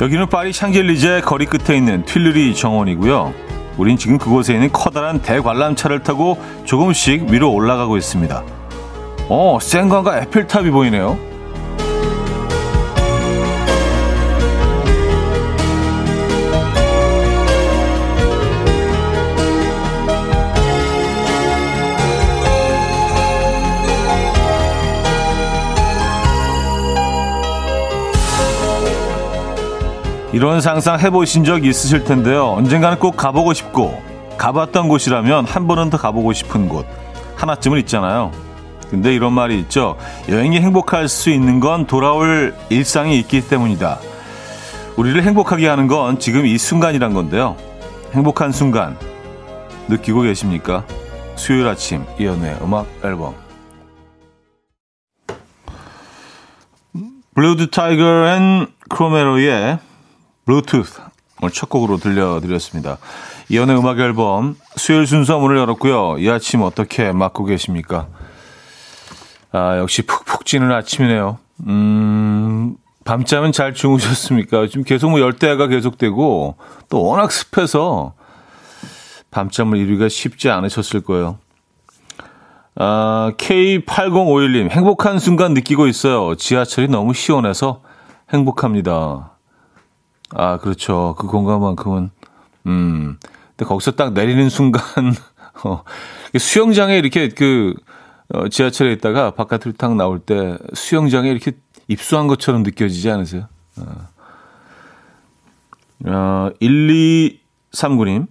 여기는 파리 샹젤리제 거리 끝에 있는 튠르리 정원이고요. 우린 지금 그곳에 있는 커다란 대관람차를 타고 조금씩 위로 올라가고 있습니다. 어, 센관과 에펠탑이 보이네요. 이런 상상 해보신 적 있으실 텐데요. 언젠가는 꼭 가보고 싶고 가봤던 곳이라면 한 번은 더 가보고 싶은 곳 하나쯤은 있잖아요. 근데 이런 말이 있죠. 여행이 행복할 수 있는 건 돌아올 일상이 있기 때문이다. 우리를 행복하게 하는 건 지금 이 순간이란 건데요. 행복한 순간 느끼고 계십니까? 수요일 아침 이연의 음악 앨범 Blu DeTiger and Chromeo의 Blutooth 오늘 첫 곡으로 들려드렸습니다. 이현우의 음악 앨범 수요일 순서 문을 열었고요. 이 아침 어떻게 맞고 계십니까? 아, 역시 푹푹 찌는 아침이네요. 음, 밤잠은 잘 주무셨습니까? 지금 계속 뭐 열대야가 계속되고 또 워낙 습해서 밤잠을 이루기가 쉽지 않으셨을 거예요. 아, K8051님, 행복한 순간 느끼고 있어요. 지하철이 너무 시원해서 행복합니다. 아, 그렇죠. 그 공간만큼은, 음. 근데 거기서 딱 내리는 순간, 어, 수영장에 이렇게 그, 어, 지하철에 있다가 바깥으로 딱 나올 때 수영장에 이렇게 입수한 것처럼 느껴지지 않으세요? 어, 어 1239님.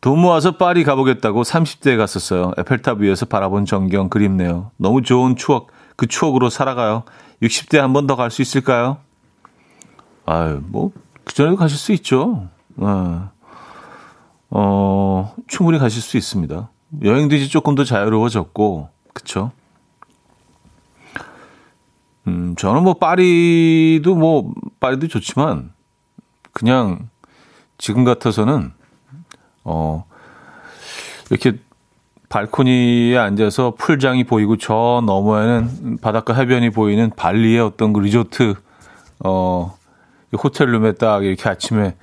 돈 모아서 파리 가보겠다고 30대에 갔었어요. 에펠탑 위에서 바라본 전경 그립네요. 너무 좋은 추억, 그 추억으로 살아가요. 60대 한 번 더 갈 수 있을까요? 아유, 뭐, 그전에도 가실 수 있죠. 어, 어, 충분히 가실 수 있습니다. 여행도 이제 조금 더 자유로워졌고, 그쵸? 음, 저는 뭐, 파리도 뭐, 파리도 좋지만, 그냥, 지금 같아서는, 어, 이렇게 발코니에 앉아서 풀장이 보이고 저 너머에는 바닷가 해변이 보이는 발리의 어떤 그 리조트, 어, 호텔룸에 딱 이렇게 아침에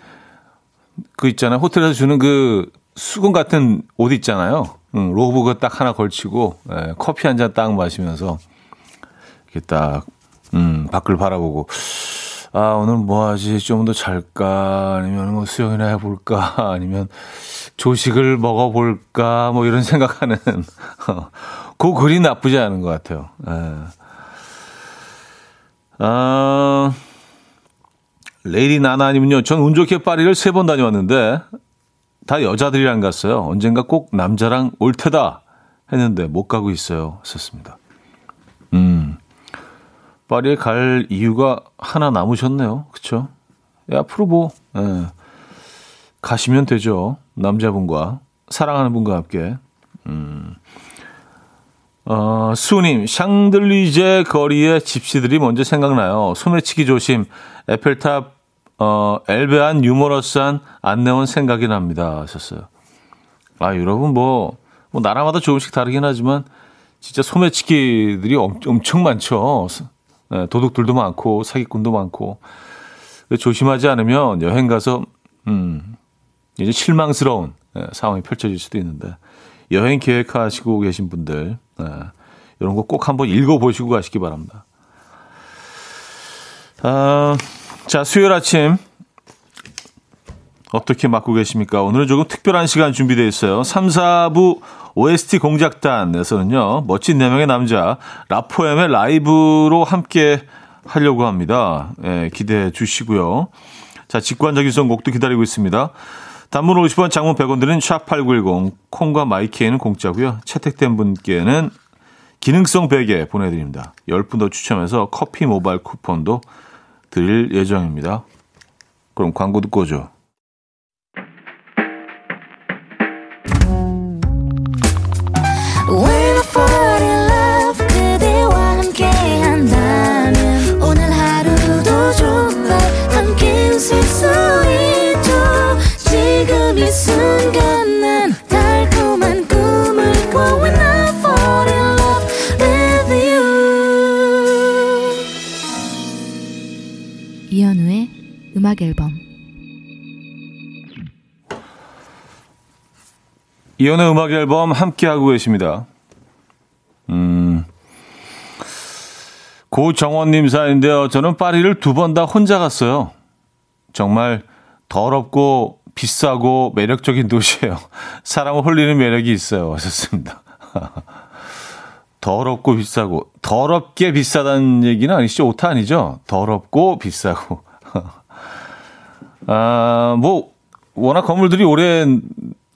그 있잖아요. 호텔에서 주는 그 수건 같은 옷 있잖아요. 응, 로브가 딱 하나 걸치고 예, 커피 한 잔 딱 마시면서 이렇게 딱 음, 밖을 바라보고 아 오늘 뭐 하지 좀 더 잘까 아니면 뭐 수영이나 해볼까 아니면 조식을 먹어볼까 뭐 이런 생각하는 그 글이 나쁘지 않은 것 같아요. 예. 아. 레이디 나나님은요, 전 운 좋게 파리를 세 번 다녀왔는데, 다 여자들이랑 갔어요. 언젠가 꼭 남자랑 올 테다 했는데 못 가고 있어요. 썼습니다. 음. 파리에 갈 이유가 하나 남으셨네요. 그쵸? 예, 앞으로 뭐, 예, 가시면 되죠. 남자분과, 사랑하는 분과 함께. 음. 어, 수님, 샹들리제 거리의 집시들이 먼저 생각나요. 소매치기 조심, 에펠탑, 어, 엘베한 유머러스한 안내원 생각이 납니다. 하셨어요. 아, 여러분, 뭐, 뭐, 나라마다 조금씩 다르긴 하지만, 진짜 소매치기들이 엄, 엄청 많죠. 네, 도둑들도 많고, 사기꾼도 많고. 조심하지 않으면 여행 가서, 음, 이제 실망스러운 네, 상황이 펼쳐질 수도 있는데, 여행 계획하시고 계신 분들, 네, 이런 거 꼭 한번 읽어보시고 가시기 바랍니다. 아, 자, 수요일 아침 어떻게 맞고 계십니까? 오늘은 조금 특별한 시간 준비되어 있어요. 3, 4부 OST 공작단에서는요, 멋진 4명의 남자, 라포엠의 라이브로 함께 하려고 합니다. 예, 기대해 주시고요. 자, 직관적인 선곡도 기다리고 있습니다. 단문 50원, 장문 100원 드는 샵8910, 콩과 마이키에는 공짜고요. 채택된 분께는 기능성 베개 보내드립니다. 10분 더 추첨해서 커피 모바일 쿠폰도 드릴 예정입니다. 그럼 광고 듣고 오죠. 음악 앨범 이연의 음악 앨범 함께하고 계십니다. 음, 고정원님 사인데요. 저는 파리를 두 번 다 혼자 갔어요. 정말 더럽고 비싸고 매력적인 도시예요. 사람을 홀리는 매력이 있어요. 하셨습니다. 더럽고 비싸고 더럽게 비싸다는 얘기는 아니시죠? 오타 아니죠? 더럽고 비싸고. 아, 뭐 워낙 건물들이 오래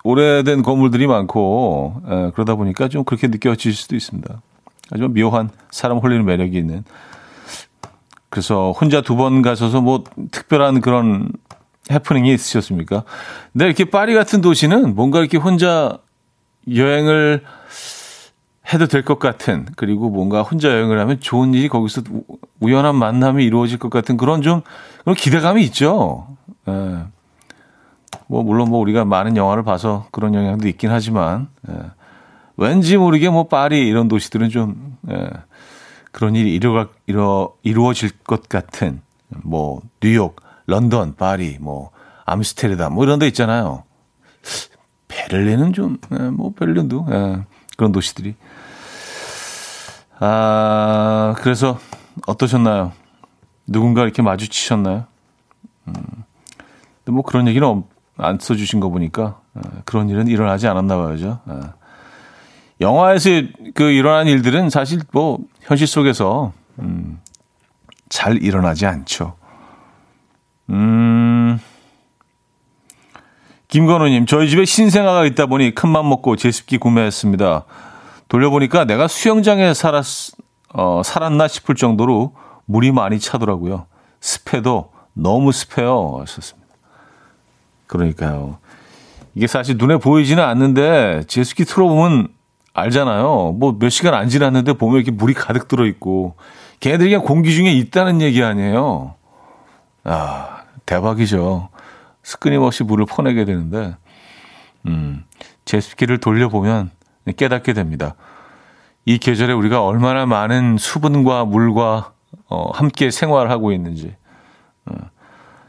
오래된 건물들이 많고 에, 그러다 보니까 좀 그렇게 느껴질 수도 있습니다. 하지만 묘한 사람 홀리는 매력이 있는. 그래서 혼자 두 번 가셔서 뭐 특별한 그런 해프닝이 있으셨습니까? 근데 이렇게 파리 같은 도시는 뭔가 이렇게 혼자 여행을 해도 될 것 같은 그리고 뭔가 혼자 여행을 하면 좋은 일이 거기서 우연한 만남이 이루어질 것 같은 그런 좀 그런 기대감이 있죠. 예. 뭐 물론 뭐 우리가 많은 영화를 봐서 그런 영향도 있긴 하지만 예. 왠지 모르게 뭐 파리 이런 도시들은 좀 예. 그런 일이 이루어, 이루어, 이루어질 것 같은 뭐 뉴욕, 런던, 파리, 뭐 암스테르담 뭐 이런 데 있잖아요. 베를린은 좀뭐 베를린도 예. 그런 도시들이 아 그래서 어떠셨나요? 누군가 이렇게 마주치셨나요? 음. 뭐 그런 얘기는 안 써주신 거 보니까 어, 그런 일은 일어나지 않았나 봐요죠. 어. 영화에서 그 일어난 일들은 사실 뭐 현실 속에서 음, 잘 일어나지 않죠. 음, 김건우님, 저희 집에 신생아가 있다 보니 큰맘 먹고 제습기 구매했습니다. 돌려보니까 내가 수영장에 살았, 어, 살았나 싶을 정도로 물이 많이 차더라고요. 습해도 너무 습해요. 하셨습니다. 그러니까요. 이게 사실 눈에 보이지는 않는데 제습기 틀어보면 알잖아요. 뭐 몇 시간 안 지났는데 보면 이렇게 물이 가득 들어있고 걔네들이 그냥 공기 중에 있다는 얘기 아니에요. 아, 대박이죠. 스크림없이 물을 퍼내게 되는데, 음, 제습기를 돌려보면 깨닫게 됩니다. 이 계절에 우리가 얼마나 많은 수분과 물과 어, 함께 생활하고 있는지. 어.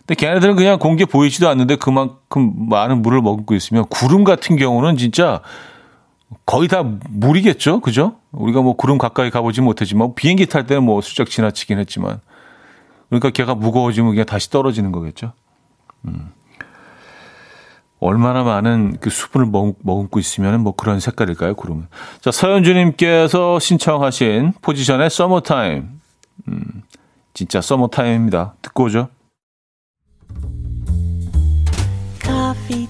근데 걔네들은 그냥 공기에 보이지도 않는데 그만큼 많은 물을 먹고 있으면 구름 같은 경우는 진짜 거의 다 물이겠죠. 그죠? 우리가 뭐 구름 가까이 가보지 못했지만 비행기 탈 때는 뭐 슬쩍 지나치긴 했지만 그러니까 걔가 무거워지면 그냥 다시 떨어지는 거겠죠. 음. 얼마나 많은 그 수분을 머금, 머금고 있으면 뭐 그런 색깔일까요, 구름은. 자, 서현주님께서 신청하신 포지션의 서머타임. 음, 진짜 서머타임입니다. 듣고 오죠.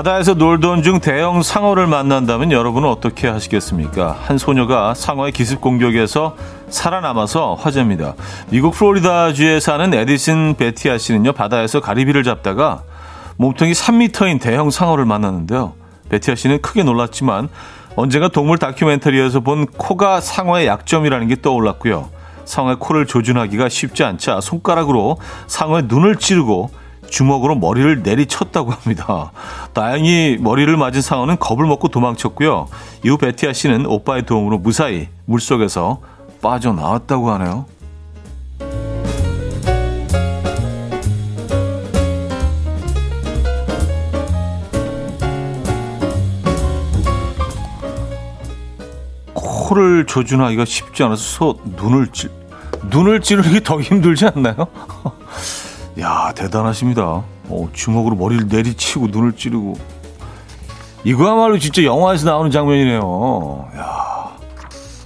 바다에서 놀던 중 대형 상어를 만난다면 여러분은 어떻게 하시겠습니까? 한 소녀가 상어의 기습 공격에서 살아남아서 화제입니다. 미국 플로리다주에 사는 에디슨 베티아 씨는요, 바다에서 가리비를 잡다가 몸통이 3미터인 대형 상어를 만났는데요. 베티아 씨는 크게 놀랐지만 언젠가 동물 다큐멘터리에서 본 코가 상어의 약점이라는 게 떠올랐고요. 상어의 코를 조준하기가 쉽지 않자 손가락으로 상어의 눈을 찌르고 주먹으로 머리를 내리쳤다고 합니다. 다행히 머리를 맞은 상어는 겁을 먹고 도망쳤고요. 이후 베티아 씨는 오빠의 도움으로 무사히 물속에서 빠져나왔다고 하네요. 코를 조준하기가 쉽지 않아서 눈을 찌 눈을 찌르기 더 힘들지 않나요? 야 대단하십니다. 어, 주먹으로 머리를 내리치고 눈을 찌르고 이거야말로 진짜 영화에서 나오는 장면이네요. 야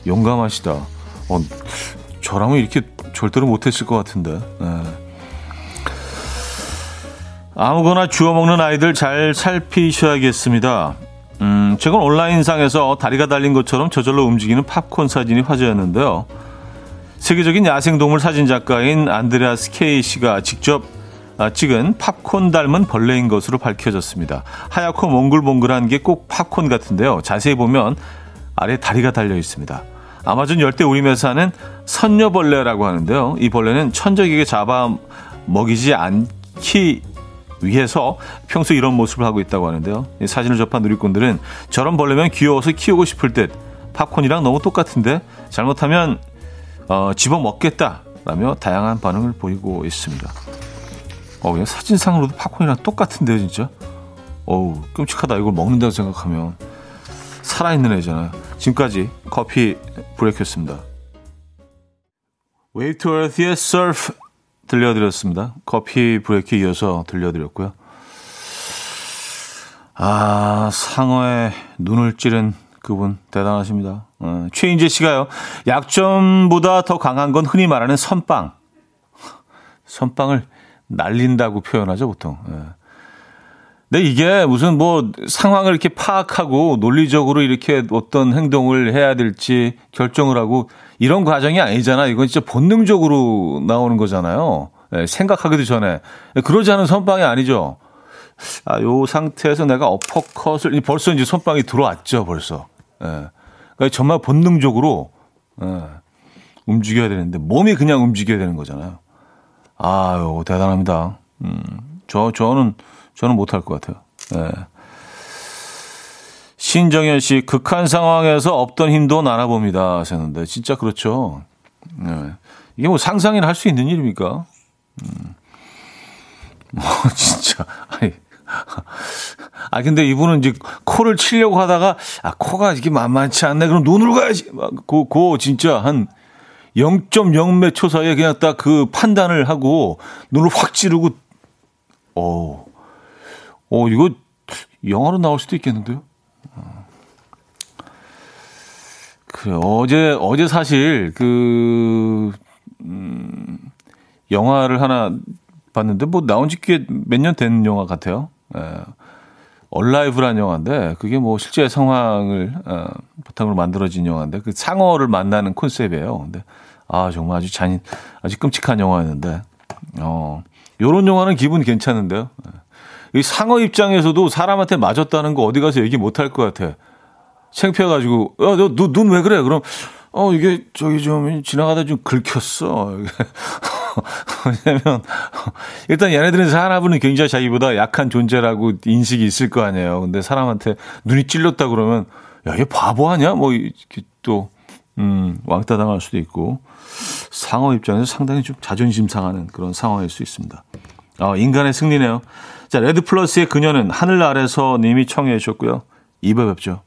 용감하시다. 어, 저랑은 이렇게 절대로 못했을 것 같은데. 네. 아무거나 주워 먹는 아이들 잘 살피셔야겠습니다. 음, 최근 온라인상에서 다리가 달린 것처럼 저절로 움직이는 팝콘 사진이 화제였는데요. 세계적인 야생동물 사진 작가인 안드레아스 케이 씨가 직접 아, 찍은 팝콘 닮은 벌레인 것으로 밝혀졌습니다. 하얗고 몽글몽글한 게 꼭 팝콘 같은데요. 자세히 보면 아래 다리가 달려 있습니다. 아마존 열대 우림에 사는 선녀벌레라고 하는데요. 이 벌레는 천적에게 잡아 먹이지 않기 위해서 평소 이런 모습을 하고 있다고 하는데요. 사진을 접한 누리꾼들은 저런 벌레면 귀여워서 키우고 싶을 듯 팝콘이랑 너무 똑같은데 잘못하면 어, 집어 먹겠다라며 다양한 반응을 보이고 있습니다. 어, 그냥 사진상으로도 팝콘이랑 똑같은데요, 진짜. 어우, 끔찍하다. 이걸 먹는다고 생각하면. 살아있는 애잖아요. 지금까지 커피 브레이크였습니다. Wave to Earth의 Surf 들려드렸습니다. 커피 브레이크 이어서 들려드렸고요. 아, 상어에 눈을 찌른 그분 대단하십니다. 어, 최인재 씨가요. 약점보다 더 강한 건 흔히 말하는 선빵. 선빵을 날린다고 표현하죠, 보통. 예. 근데 이게 무슨 뭐 상황을 이렇게 파악하고 논리적으로 이렇게 어떤 행동을 해야 될지 결정을 하고 이런 과정이 아니잖아. 이건 진짜 본능적으로 나오는 거잖아요. 예, 생각하기도 전에. 그러지 않은 선빵이 아니죠. 아, 요 상태에서 내가 어퍼컷을, 벌써 이제 선빵이 들어왔죠, 벌써. 예. 그러니까 정말 본능적으로, 예, 움직여야 되는데, 몸이 그냥 움직여야 되는 거잖아요. 아유, 대단합니다. 음, 저, 저는, 저는 못할 것 같아요. 예. 신정현 씨, 극한 상황에서 없던 힘도 나눠봅니다. 하셨는데, 진짜 그렇죠. 예. 이게 뭐 상상이나 할 수 있는 일입니까? 음. 뭐, 진짜. 아니. 아, 근데 이분은 이제 코를 치려고 하다가, 아, 코가 이게 만만치 않네. 그럼 눈으로 가야지. 막, 고, 고, 진짜 한 0.0몇 초 사이에 그냥 딱 그 판단을 하고 눈을 확 찌르고, 어, 어, 이거 영화로 나올 수도 있겠는데요? 그래, 어제, 어제 사실 그, 음, 영화를 하나 봤는데 뭐 나온 지 꽤 몇 년 된 영화 같아요. 예. 얼라이브라는 영화인데 그게 뭐 실제 상황을 어, 바탕으로 만들어진 영화인데 그 상어를 만나는 컨셉이에요. 근데 아 정말 아주 잔인 아주 끔찍한 영화였는데 어 요런 영화는 기분 괜찮은데요. 예. 이 상어 입장에서도 사람한테 맞았다는 거 어디 가서 얘기 못 할 것 같아. 창피해가지고 야너눈 왜 그래? 그럼 어 이게 저기 좀 지나가다 좀 긁혔어. 왜냐면 일단 얘네들은 사람은 굉장히 자기보다 약한 존재라고 인식이 있을 거 아니에요. 근데 사람한테 눈이 찔렸다 그러면 야, 얘 바보 아니야? 뭐 이렇게 또 음, 왕따 당할 수도 있고 상어 입장에서 상당히 좀 자존심 상하는 그런 상황일 수 있습니다. 아, 인간의 승리네요. 자, 레드 플러스의 그녀는 하늘 아래서 님이 청해 주셨고요. 2부 뵙죠.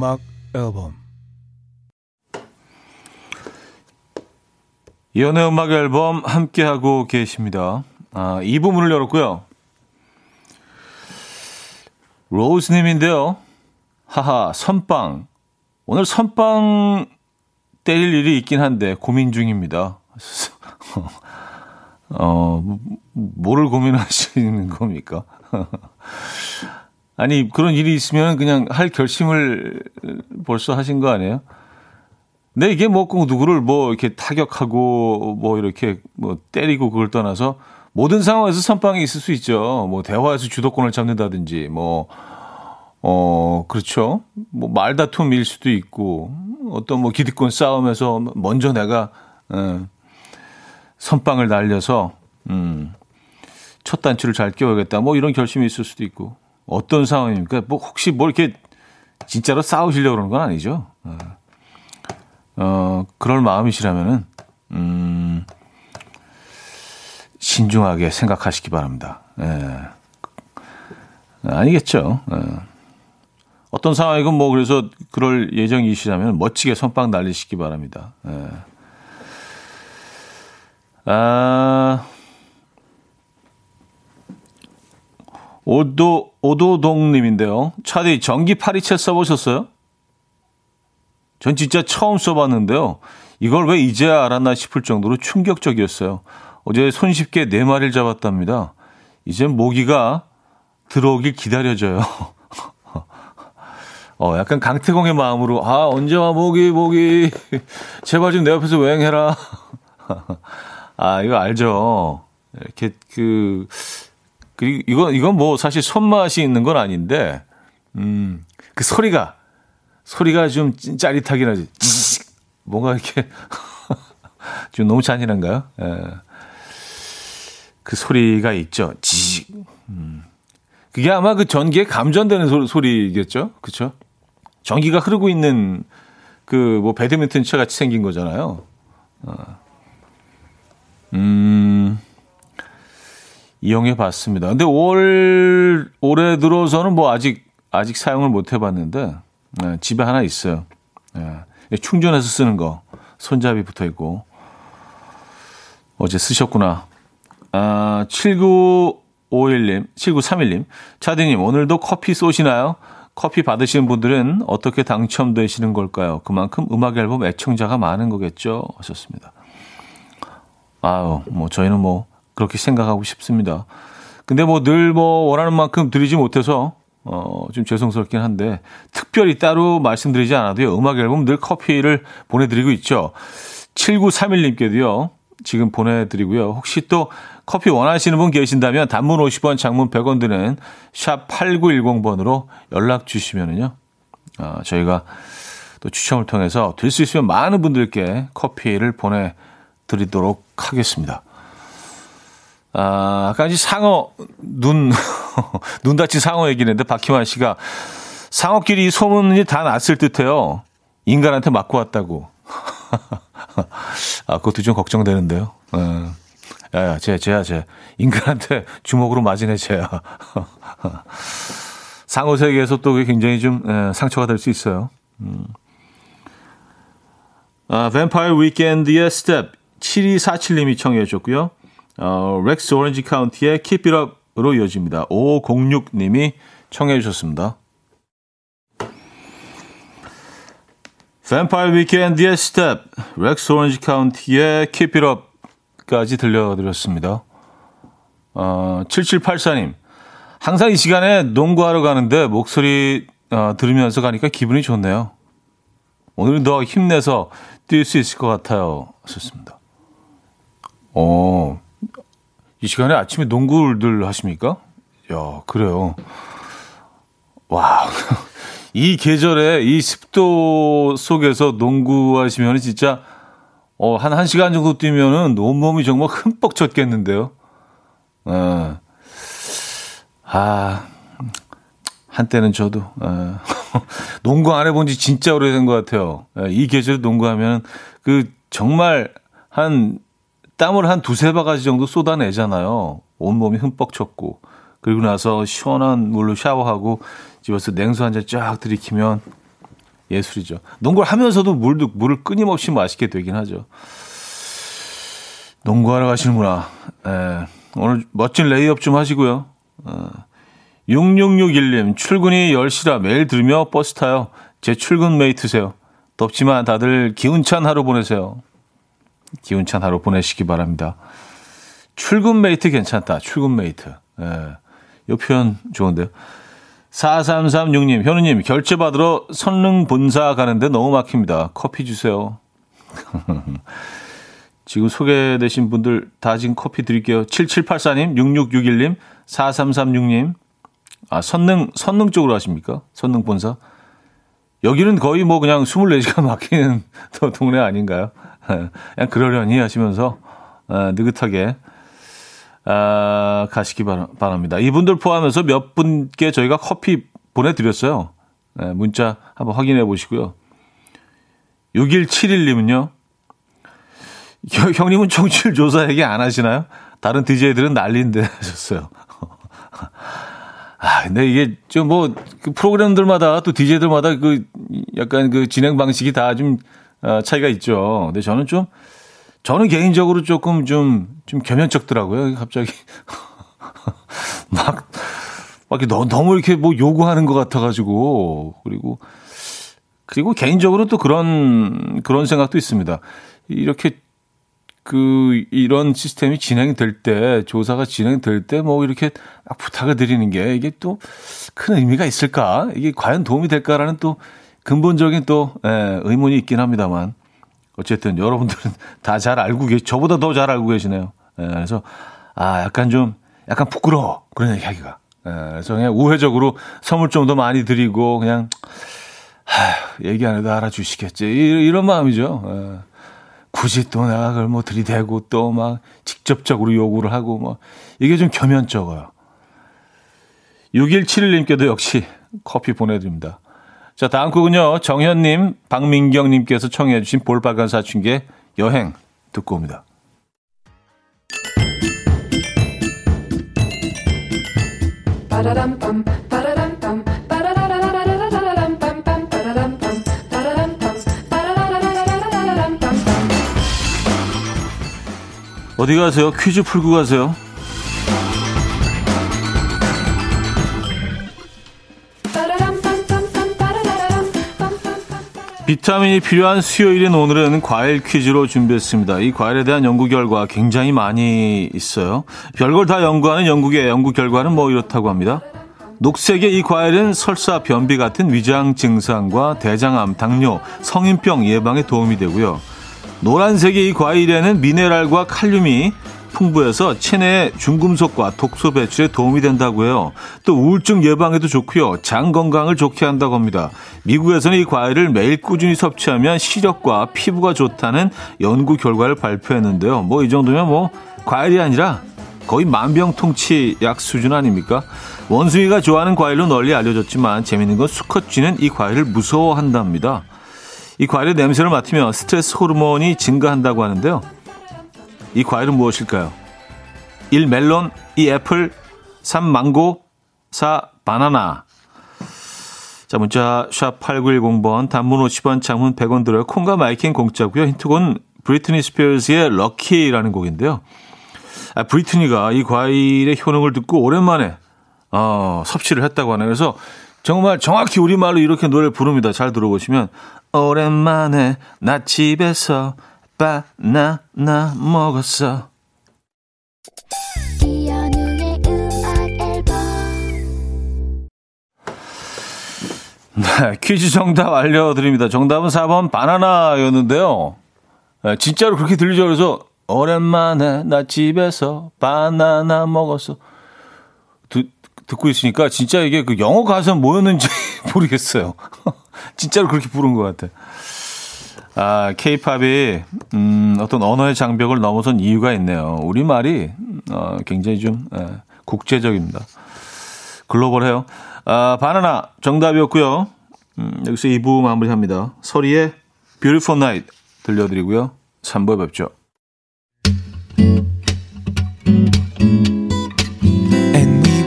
음악 앨범 이현우의 음악 앨범 함께하고 계십니다. 아, 이 부분을 열었고요. 로즈님인데요. 하하, 선빵. 오늘 선빵 때릴 일이 있긴 한데 고민 중입니다. 어, 뭐를 고민하시는 겁니까? 아니, 그런 일이 있으면 그냥 할 결심을 벌써 하신 거 아니에요? 근데 이게 뭐 꼭 누구를 뭐 이렇게 타격하고 뭐 이렇게 뭐 때리고 그걸 떠나서 모든 상황에서 선빵이 있을 수 있죠. 뭐 대화에서 주도권을 잡는다든지 뭐, 어, 그렇죠. 뭐 말다툼일 수도 있고 어떤 뭐 기득권 싸움에서 먼저 내가, 어, 선빵을 날려서, 음, 첫 단추를 잘 끼워야겠다. 뭐 이런 결심이 있을 수도 있고. 어떤 상황입니까? 뭐 혹시 뭐 이렇게 진짜로 싸우시려고 그러는 건 아니죠? 어, 어 그럴 마음이시라면은, 음, 신중하게 생각하시기 바랍니다. 예. 아니겠죠. 예. 어떤 상황이건 뭐 그래서 그럴 예정이시라면 멋지게 선빵 날리시기 바랍니다. 예. 아, 오도, 오도동님인데요. 차디 전기 파리채 써보셨어요? 전 진짜 처음 써봤는데요. 이걸 왜 이제야 알았나 싶을 정도로 충격적이었어요. 어제 손쉽게 네 마리를 잡았답니다. 이제 모기가 들어오길 기다려져요. 어, 약간 강태공의 마음으로, 아, 언제 와, 모기, 모기. 제발 좀 내 옆에서 여행해라. 아, 이거 알죠. 이렇게, 그, 그, 이건, 이건 뭐 사실 손맛이 있는 건 아닌데, 음, 그 소리가, 소리가 좀 짜릿하긴 하지. 뭔가 이렇게, 좀 너무 잔인한가요? 예. 그 소리가 있죠. 지 음. 그게 아마 그 전기에 감전되는 소, 소리겠죠? 그쵸? 전기가 흐르고 있는 그 뭐 배드민턴 차 같이 생긴 거잖아요. 어. 음, 이용해 봤습니다. 근데 올, 올해 들어서는 뭐 아직, 아직 사용을 못 해봤는데, 네, 집에 하나 있어요. 네, 충전해서 쓰는 거. 손잡이 붙어 있고. 어제 쓰셨구나. 아, 7951님, 7931님. 차디님, 오늘도 커피 쏘시나요? 커피 받으시는 분들은 어떻게 당첨되시는 걸까요? 그만큼 음악 앨범 애청자가 많은 거겠죠? 하셨습니다. 아유, 뭐, 저희는 뭐, 그렇게 생각하고 싶습니다. 근데 뭐, 늘 뭐, 원하는 만큼 드리지 못해서, 어, 좀 죄송스럽긴 한데, 특별히 따로 말씀드리지 않아도요, 음악 앨범 늘 커피를 보내드리고 있죠. 7931님께도요, 지금 보내드리고요. 혹시 또 커피 원하시는 분 계신다면 단문 50원, 장문 100원 드는 샵 8910번으로 연락 주시면은요. 어, 저희가 또 추첨을 통해서 될 수 있으면 많은 분들께 커피를 보내드리도록 하겠습니다. 아, 아까 이제 상어, 눈, 눈 다친 상어 얘기했는데 박희환 씨가 상어끼리 소문이 다 났을 듯 해요. 인간한테 맞고 왔다고. 아, 그것도 좀 걱정되는데요. 어. 야, 야, 쟤, 쟤야, 쟤. 인간한테 주먹으로 맞은 애 쟤야. 상어 세계에서 또 굉장히 좀 에, 상처가 될 수 있어요. 음. 아, 뱀파이어 위켄드의 스텝 7247님이 청해 주셨고요. 어, 렉스 오렌지 카운티의 Keep It Up으로 이어집니다. 5506님이 청해 주셨습니다. 뱀파이어 위켄드의 스텝, 렉스 오렌지 카운티의 Keep It Up 까지 들려드렸습니다. 어, 7784님. 항상 이 시간에 농구하러 가는데 목소리 어, 들으면서 가니까 기분이 좋네요. 오늘은 더 힘내서 뛸 수 있을 것 같아요. 하셨습니다. 어, 이 시간에 아침에 농구를 하십니까? 야, 그래요. 와, 이 계절에 이 습도 속에서 농구하시면 진짜 어, 한 1시간 정도 뛰면은 온몸이 정말 흠뻑 젖겠는데요. 어. 아, 한때는 저도, 어, 농구 안 해본 지 진짜 오래된 것 같아요. 예, 이 계절에 농구하면 그 정말 한 땀을 한 두세 바가지 정도 쏟아내잖아요. 온몸이 흠뻑 젖고. 그리고 나서 시원한 물로 샤워하고 집에서 냉수 한 잔 쫙 들이키면 예술이죠. 농구를 하면서도 물도 물을 끊임없이 마시게 되긴 하죠. 농구하러 가시는구나. 예, 오늘 멋진 레이업 좀 하시고요. 어, 6661님, 출근이 10시라 매일 들으며 버스 타요. 제 출근 mate세요. 덥지만 다들 기운찬 하루 보내세요. 기운찬 하루 보내시기 바랍니다. 출근 mate 괜찮다. 출근 mate. 예. 이 표현 좋은데요. 4336님, 현우님, 결재 받으러 선릉 본사 가는데 너무 막힙니다. 커피 주세요. 지금 소개되신 분들 다 지금 커피 드릴게요. 7784님, 6661님, 4336님. 아, 선릉, 선릉 쪽으로 하십니까? 선릉 본사? 여기는 거의 뭐 그냥 24시간 막히는 동네 아닌가요? 그냥 그러려니 하시면서, 아, 느긋하게 아, 가시기 바랍니다. 이분들 포함해서 몇 분께 저희가 커피 보내드렸어요. 네, 문자 한번 확인해 보시고요. 6171님은요. 형님은 청취율 조사 얘기 안 하시나요? 다른 DJ들은 난리인데 하셨어요. 아, 근데 이게 좀 뭐, 그 프로그램들마다 또 DJ들마다 그 약간 그 진행 방식이 다좀 어, 차이가 있죠. 근데 저는 좀 저는 개인적으로 조금 좀, 좀 겸연쩍더라고요. 갑자기. 막, 막 너, 너무 이렇게 뭐 요구하는 것 같아가지고 그리고 그리고 개인적으로 또 그런 그런 생각도 있습니다. 이렇게 그 이런 시스템이 진행될 때 조사가 진행될 때 뭐 이렇게 부탁을 드리는 게 이게 또 큰 의미가 있을까? 이게 과연 도움이 될까라는 또 근본적인 또 예, 의문이 있긴 합니다만 어쨌든 여러분들은 다 잘 알고 계시, 저보다 더 잘 알고 계시네요. 예, 그래서 아 약간 좀 약간 부끄러워 그런 얘기 하기가. 예, 그래서 그냥 우회적으로 선물 좀 더 많이 드리고 그냥 하, 얘기 안 해도 알아주시겠지 이, 이런 마음이죠. 예. 굳이 또 내가 그걸 뭐 들이대고 또 막 직접적으로 요구를 하고 뭐 이게 좀 겸연쩍어요. 6171님께도 역시 커피 보내드립니다. 자, 다음 곡은요. 정현님, 박민경님께서 청해주신 볼빨간 사춘기의 여행 듣고 옵니다. 어디 가세요? 퀴즈 풀고 가세요. 비타민이 필요한 수요일인 오늘은 과일 퀴즈로 준비했습니다. 이 과일에 대한 연구 결과 굉장히 많이 있어요. 별걸 다 연구하는 영국의 연구 결과는 뭐 이렇다고 합니다. 녹색의 이 과일은 설사, 변비 같은 위장 증상과 대장암, 당뇨, 성인병 예방에 도움이 되고요. 노란색의 이 과일에는 미네랄과 칼륨이 풍부해서 체내 중금속과 독소 배출에 도움이 된다고 해요. 또 우울증 예방에도 좋고요. 장 건강을 좋게 한다고 합니다. 미국에서는 이 과일을 매일 꾸준히 섭취하면 시력과 피부가 좋다는 연구 결과를 발표했는데요. 뭐 이 정도면 뭐 과일이 아니라 거의 만병통치 약 수준 아닙니까? 원숭이가 좋아하는 과일로 널리 알려졌지만 재밌는 건 수컷 쥐는 이 과일을 무서워한답니다. 이 과일의 냄새를 맡으면 스트레스 호르몬이 증가한다고 하는데요. 이 과일은 무엇일까요? 1. 멜론 2. 애플 3. 망고 4. 바나나 자 문자 샵 8910번 단문 50원 장문 100원 들어요. 콩과 마이K는 공짜고요. 힌트곡은 브리트니 스피어스의 Lucky라는 곡인데요. 아, 브리트니가 이 과일의 효능을 듣고 오랜만에 어, 섭취를 했다고 하네요. 그래서 정말 정확히 우리말로 이렇게 노래를 부릅니다. 잘 들어보시면 오랜만에 나 집에서 바나나 먹었어. 네, 퀴즈 정답 알려드립니다. 정답은 4번 바나나였는데요. 네, 진짜로 그렇게 들리죠. 그래서 오랜만에 나 집에서 바나나 먹었어. 듣, 듣고 있으니까 진짜 이게 그 영어 가사 뭐였는지 모르겠어요. 진짜로 그렇게 부른 것 같아. 아, 케이팝이, 음, 어떤 언어의 장벽을 넘어선 이유가 있네요. 우리말이, 어, 굉장히 좀, 예, 국제적입니다. 글로벌해요. 아, 바나나 정답이었고요. 음, 여기서 2부 마무리 합니다. 서리의 Beautiful Night 들려드리고요. 3부에 뵙죠.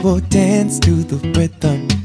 will dance to the rhythm.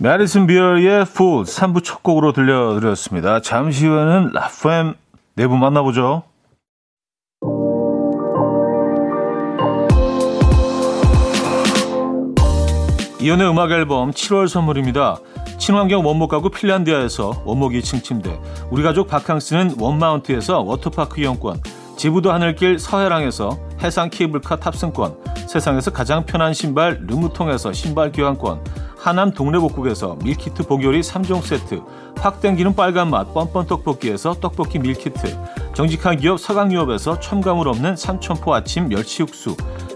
매디슨 비어의 Fool 3부 첫 곡으로 들려드렸습니다. 잠시 후에는 라포엠 네 분 만나보죠. 이현우의 음악 앨범 7월 선물입니다. 친환경 원목 가구 핀란디아에서 원목 2층 침대 우리 가족 바캉스는 원마운트에서 워터파크 이용권 지부도 하늘길 서해랑에서 해상 케이블카 탑승권 세상에서 가장 편한 신발 르무통에서 신발 교환권 하남 동래복국에서 밀키트 복요리 3종 세트, 확 땡기는 빨간 맛 뻔뻔 떡볶이에서 떡볶이 밀키트, 정직한 기업 서강유업에서 첨가물 없는 삼천포 아침 멸치 육수,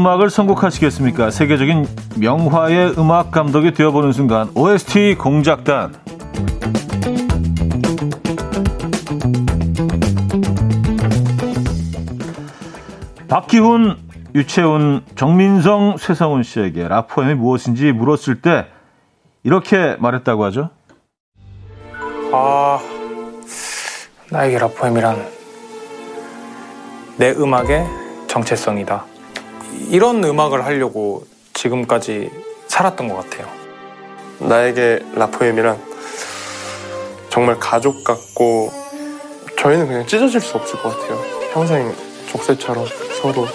음악을 선곡하시겠습니까? 세계적인 명화의 음악 감독이 되어보는 순간 OST 공작단 박기훈, 유채훈, 정민성, 최성훈 씨에게 라포엠이 무엇인지 물었을 때 이렇게 말했다고 하죠. 아, 나에게 라포엠이란 내 음악에 정체성이다. 이런 음악을 하려고 지금까지 살았던 것 같아요. 나에게 라포엠이란 정말 가족 같고 저희는 그냥 찢어질 수 없을 것 같아요. 평생 족쇄처럼 서로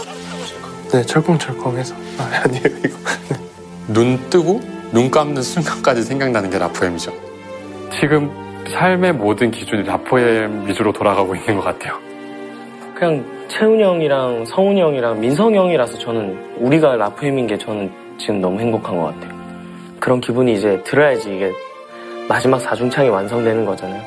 네 철컹철컹해서 아, 아니에요 이거 눈 뜨고 눈 감는 순간까지 생각나는 게 라포엠이죠. 지금 삶의 모든 기준이 라포엠 위주로 돌아가고 있는 것 같아요. 그냥 채훈이 형이랑 성훈이 형이랑 민성이 형이라서 저는 우리가 라프햄인 게 저는 지금 너무 행복한 것 같아요. 그런 기분이 이제 들어야지 이게 마지막 사중창이 완성되는 거잖아요.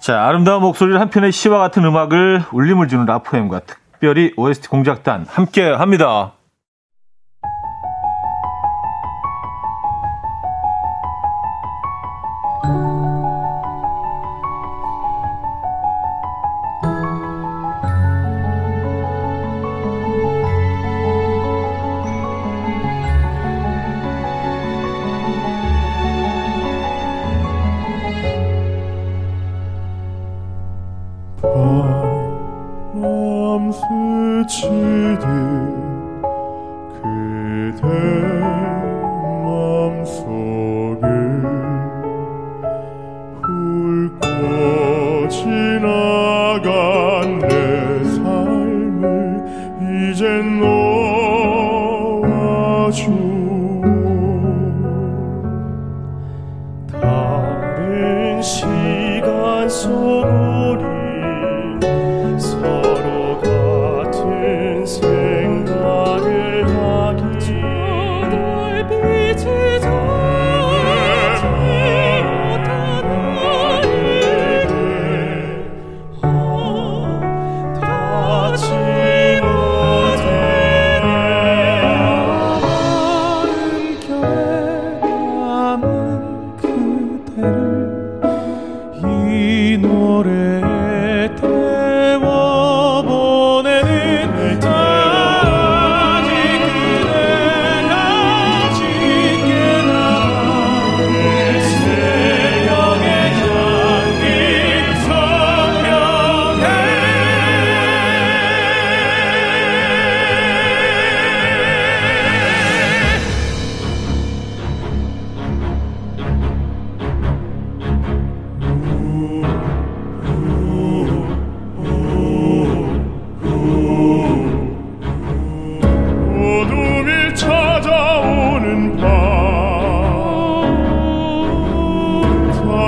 자, 아름다운 목소리를 한 편의 시와 같은 음악을 울림을 주는 라프햄과 특별히 OST 공작단 함께 합니다.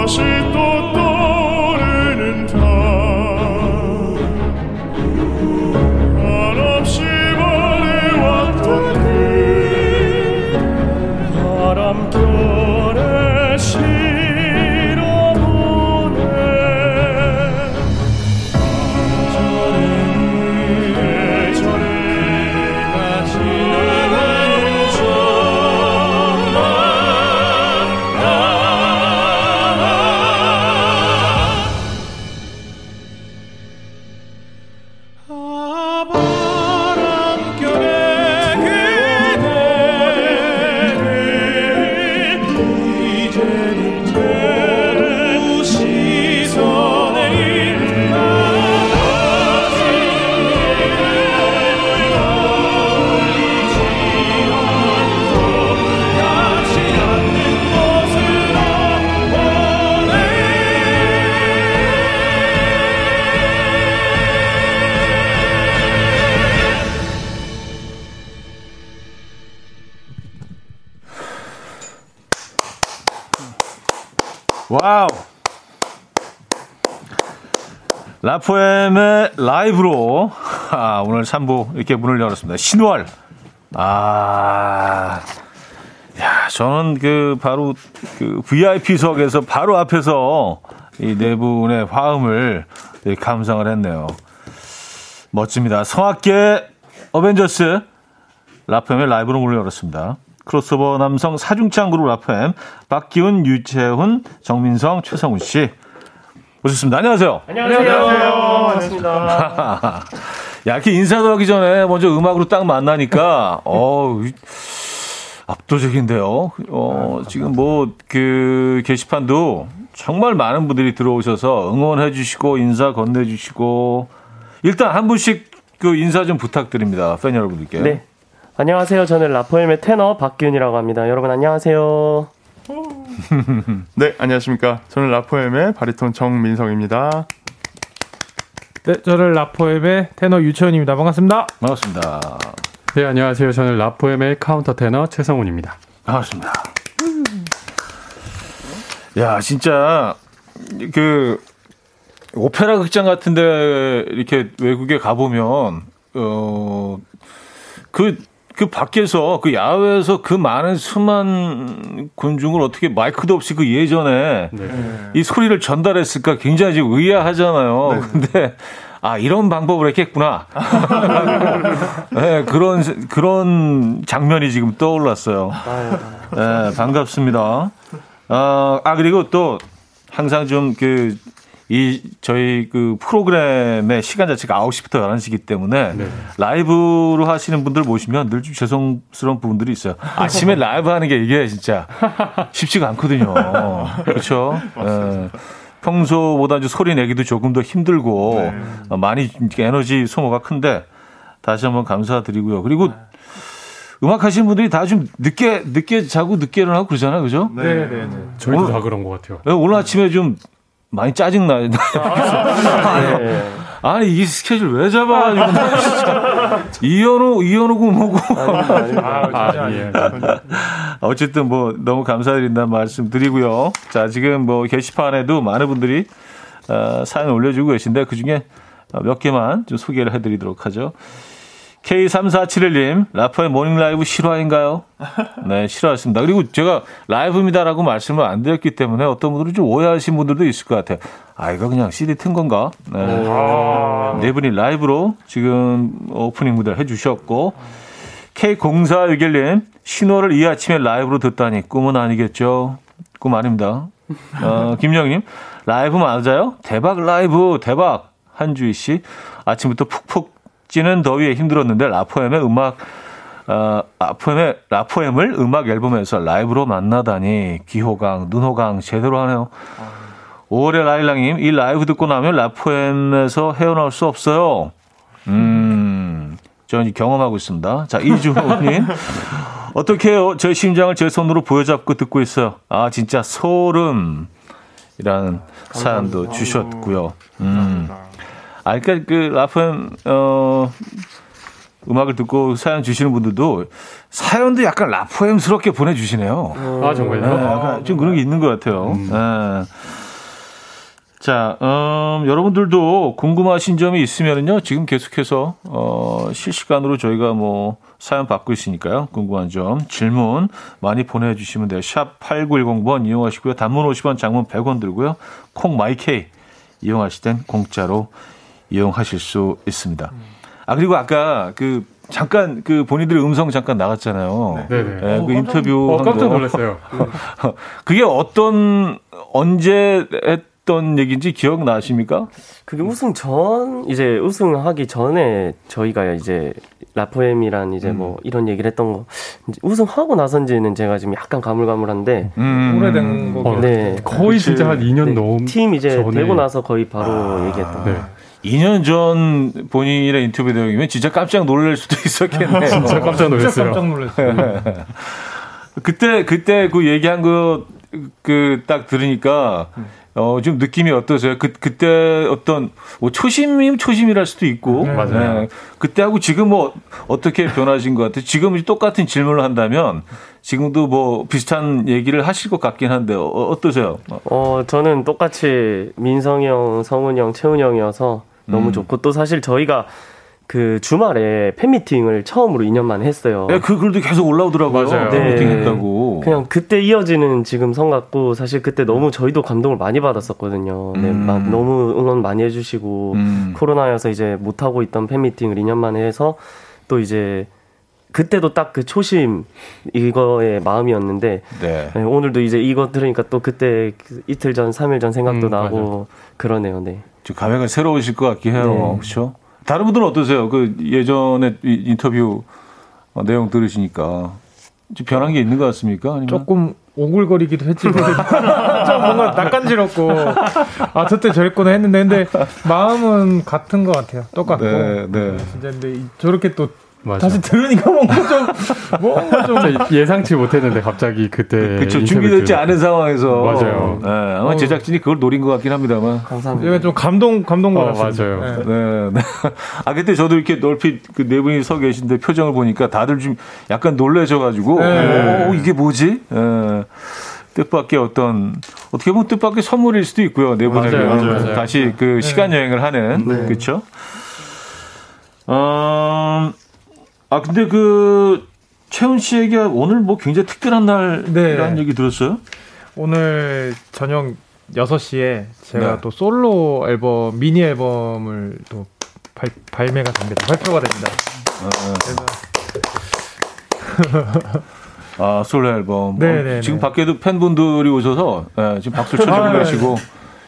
nasce 라포엠의 라이브로 아, 오늘 3부 이렇게 문을 열었습니다. 신월. 아. 야, 저는 그 바로 그 VIP석에서 바로 앞에서 이 네 분의 화음을 감상을 했네요. 멋집니다. 성악계 어벤져스 라프엠의 라이브로 문을 열었습니다. 크로스오버 남성 사중창 그룹 라프엠 박기훈, 유채훈, 정민성, 최성훈 씨 오셨습니다. 안녕하세요. 안녕하세요. 반갑습니다. 야, 이렇게 인사도 하기 전에 먼저 음악으로 딱 만나니까 어 압도적인데요. 어, 지금 뭐 그 게시판도 정말 많은 분들이 들어오셔서 응원해 주시고 인사 건네 주시고 일단 한 분씩 그 인사 좀 부탁드립니다. 팬 여러분들께. 네. 안녕하세요. 저는 라포엠의 테너 박기훈이라고 합니다. 여러분 안녕하세요. 네, 안녕하십니까. 저는 라포엠의 바리톤 정민성입니다. 네, 저는 라포엠의 테너 유채훈입니다. 반갑습니다. 반갑습니다. 네, 안녕하세요. 저는 라포엠의 카운터 테너 최성훈입니다. 반갑습니다. 야, 진짜 그 오페라 극장 같은데 이렇게 외국에 가 보면 어그 그 밖에서 그 야외에서 그 많은 수만 군중을 어떻게 마이크도 없이 그 예전에 이 소리를 전달했을까 굉장히 지금 의아하잖아요. 근데 아 이런 방법을 했겠구나. 네, 그런 그런 장면이 지금 떠올랐어요. 네, 반갑습니다. 아, 아 그리고 또 항상 좀 그 이 저희 그 프로그램의 시간 자체가 9시부터 11시이기 때문에 라이브로 하시는 분들 모시면 늘 좀 죄송스러운 부분들이 있어요. 아침에 라이브 하는 게 이게 진짜 쉽지가 않거든요. 그렇죠? 예. 평소보다 이제 소리 내기도 조금 더 힘들고 어, 많이 에너지 소모가 큰데 다시 한번 감사드리고요. 그리고 음악 하시는 분들이 다 좀 늦게 늦게 자고 늦게 일어나고 그러잖아요, 그죠? 네, 네, 네. 저희도 오늘- 다 그런 것 같아요. 네, 오늘 아침에 좀 많이 짜증 나요. 네. 아니 이 스케줄 왜 잡아가지고 이현우 이현우고 뭐고 아, 예. 어쨌든 뭐 너무 감사드린다는 말씀 드리고요. 자 지금 뭐 게시판에도 많은 분들이 어, 사연 올려주고 계신데 그 중에 몇 개만 좀 소개를 해드리도록 하죠. K3471님, 라포엠의 morning 라이브 실화인가요? 네, 실화였습니다. 그리고 제가 라이브입니다라고 말씀을 안 드렸기 때문에 어떤 분들은 좀 오해하신 분들도 있을 것 같아요. 아, 이거 그냥 CD 튼 건가? 네. 네 분이 라이브로 지금 오프닝 무대를 해주셨고, K0461님, 신월을 이 아침에 라이브로 듣다니 꿈은 아니겠죠? 꿈 아닙니다. 어, 김영님, 라이브 맞아요? 대박 라이브, 대박. 한주희 씨, 아침부터 푹푹 찌는 더위에 힘들었는데 라포엠의 음악, 어, 라포엠의, 라포엠을 음악 앨범에서 라이브로 만나다니 귀호강, 눈호강 제대로 하네요. 5월의 라일랑님, 이 라이브 듣고 나면 라포엠에서 헤어나올 수 없어요. 음, 저는 경험하고 있습니다. 자, 이주호님. 어떻게 해요? 제 심장을 제 손으로 보여잡고 듣고 있어요. 아, 진짜 소름. 이라는 사연도 주셨고요. 음. 아, 그러니까 그 라프엠 어 음악을 듣고 사연 주시는 분들도 사연도 약간 라프엠스럽게 보내주시네요. 아, 네, 정말요? 약간 좀 그런 게 있는 것 같아요. 네. 자, 음, 여러분들도 궁금하신 점이 있으면요, 지금 계속해서, 어, 실시간으로 저희가 뭐, 사연 받고 있으니까요. 궁금한 점, 질문 많이 보내주시면 돼요. 샵 8910번 이용하시고요. 단문 50원, 장문 100원 들고요. 콩 마이케이 이용하실 땐 공짜로 이용하실 수 있습니다. 아, 그리고 아까 그, 잠깐 그 본인들의 음성 잠깐 나갔잖아요. 네네. 예, 그 인터뷰. 어, 한 깜짝 거. 놀랐어요. 그게 어떤 언제 했던 얘기인지 기억나십니까? 그게 우승 전 이제 우승하기 전에 저희가 이제 라포엠이란 이제 뭐 이런 얘기를 했던 거 우승하고 나선지는 제가 지금 약간 가물가물한데 음. 오래된 거. 어, 네. 거의 진짜 한 2년 네, 넘. 팀 이제 전에. 되고 나서 거의 바로 얘기했던 거. 네. 2년 전 본인의 인터뷰 내용이면 진짜 깜짝 놀랄 수도 있었겠네요. 진짜 깜짝 놀랐어요. 깜짝 놀랐어요. 그때 그때 그 얘기한 거 그 딱 들으니까 어, 좀 느낌이 어떠세요? 그, 그때 어떤, 뭐, 초심이면 초심이랄 수도 있고. 네. 맞아요. 그때하고 지금 뭐, 어떻게 변하신 것 같아요? 지금 똑같은 질문을 한다면, 지금도 뭐, 비슷한 얘기를 하실 것 같긴 한데, 어, 어떠세요? 어, 저는 똑같이 민성이 형, 성훈이 형, 채훈이 형이어서 너무 음. 좋고 또 사실 저희가 그 주말에 팬미팅을 처음으로 2년 만에 했어요. 네, 그 글도 계속 올라오더라고요. 맞아요. 네. 네. 미팅 했다고. 그냥 그때 이어지는 지금 성 같고 사실 그때 너무 저희도 감동을 많이 받았었거든요. 네, 음. 막 너무 응원 많이 해주시고 음. 코로나여서 이제 못 하고 있던 팬미팅을 2년 만에 해서 또 이제 그때도 딱 그 초심 이거의 마음이었는데 네. 네, 오늘도 이제 이거 들으니까 또 그때 그 이틀 전, 3일 전 생각도 음, 나고 맞아요. 그러네요. 네. 좀 감회가 새로우실 것 같긴 해요. 네. 그렇죠? 다른 분들은 어떠세요? 그 예전에 이 인터뷰 어, 내용 들으시니까 좀 변한 게 있는 것 같습니까? 아니면 조금 오글거리기도 했지만 좀 뭔가 낯간지럽고 아 저때 저랬구나 했는데 근데 마음은 같은 것 같아요. 똑같고 네, 네. 진짜 근데 이- 저렇게 또 맞아요. 다시 들으니까 뭔가 좀 뭔가 좀 예상치 못했는데 갑자기 그때. 인터뷰 준비되지. 않은 상황에서 맞아요. 네, 아마 어. 제작진이 그걸 노린 것 같긴 합니다만. 감사합니다. 얘가 좀 감동 감동 어, 받았습니다. 맞아요. 네. 네, 네. 아 그때 저도 이렇게 넓히 그 네 분이 서 계신데 표정을 보니까 다들 좀 약간 놀라셔가지고 네. 어, 이게 뭐지? 예. 뜻밖의 어떤 어떻게 보면 뜻밖의 선물일 수도 있고요 네 분에게 맞아요, 맞아요, 맞아요. 다시 그 시간 여행을 하는 네. 그렇죠. 어, 아 근데 그 채훈 씨에게 오늘 뭐 굉장히 특별한 날이라는 네. 얘기 들었어요? 오늘 저녁 6시에 제가 네. 또 솔로 앨범 미니 앨범을 또 발, 발매가 됩니다. 발표가 됩니다. 그래서 아 솔로 앨범. 네, 어, 네, 지금 네. 밖에도 팬분들이 오셔서 예, 지금 박수 쳐주고 아, 네. 계시고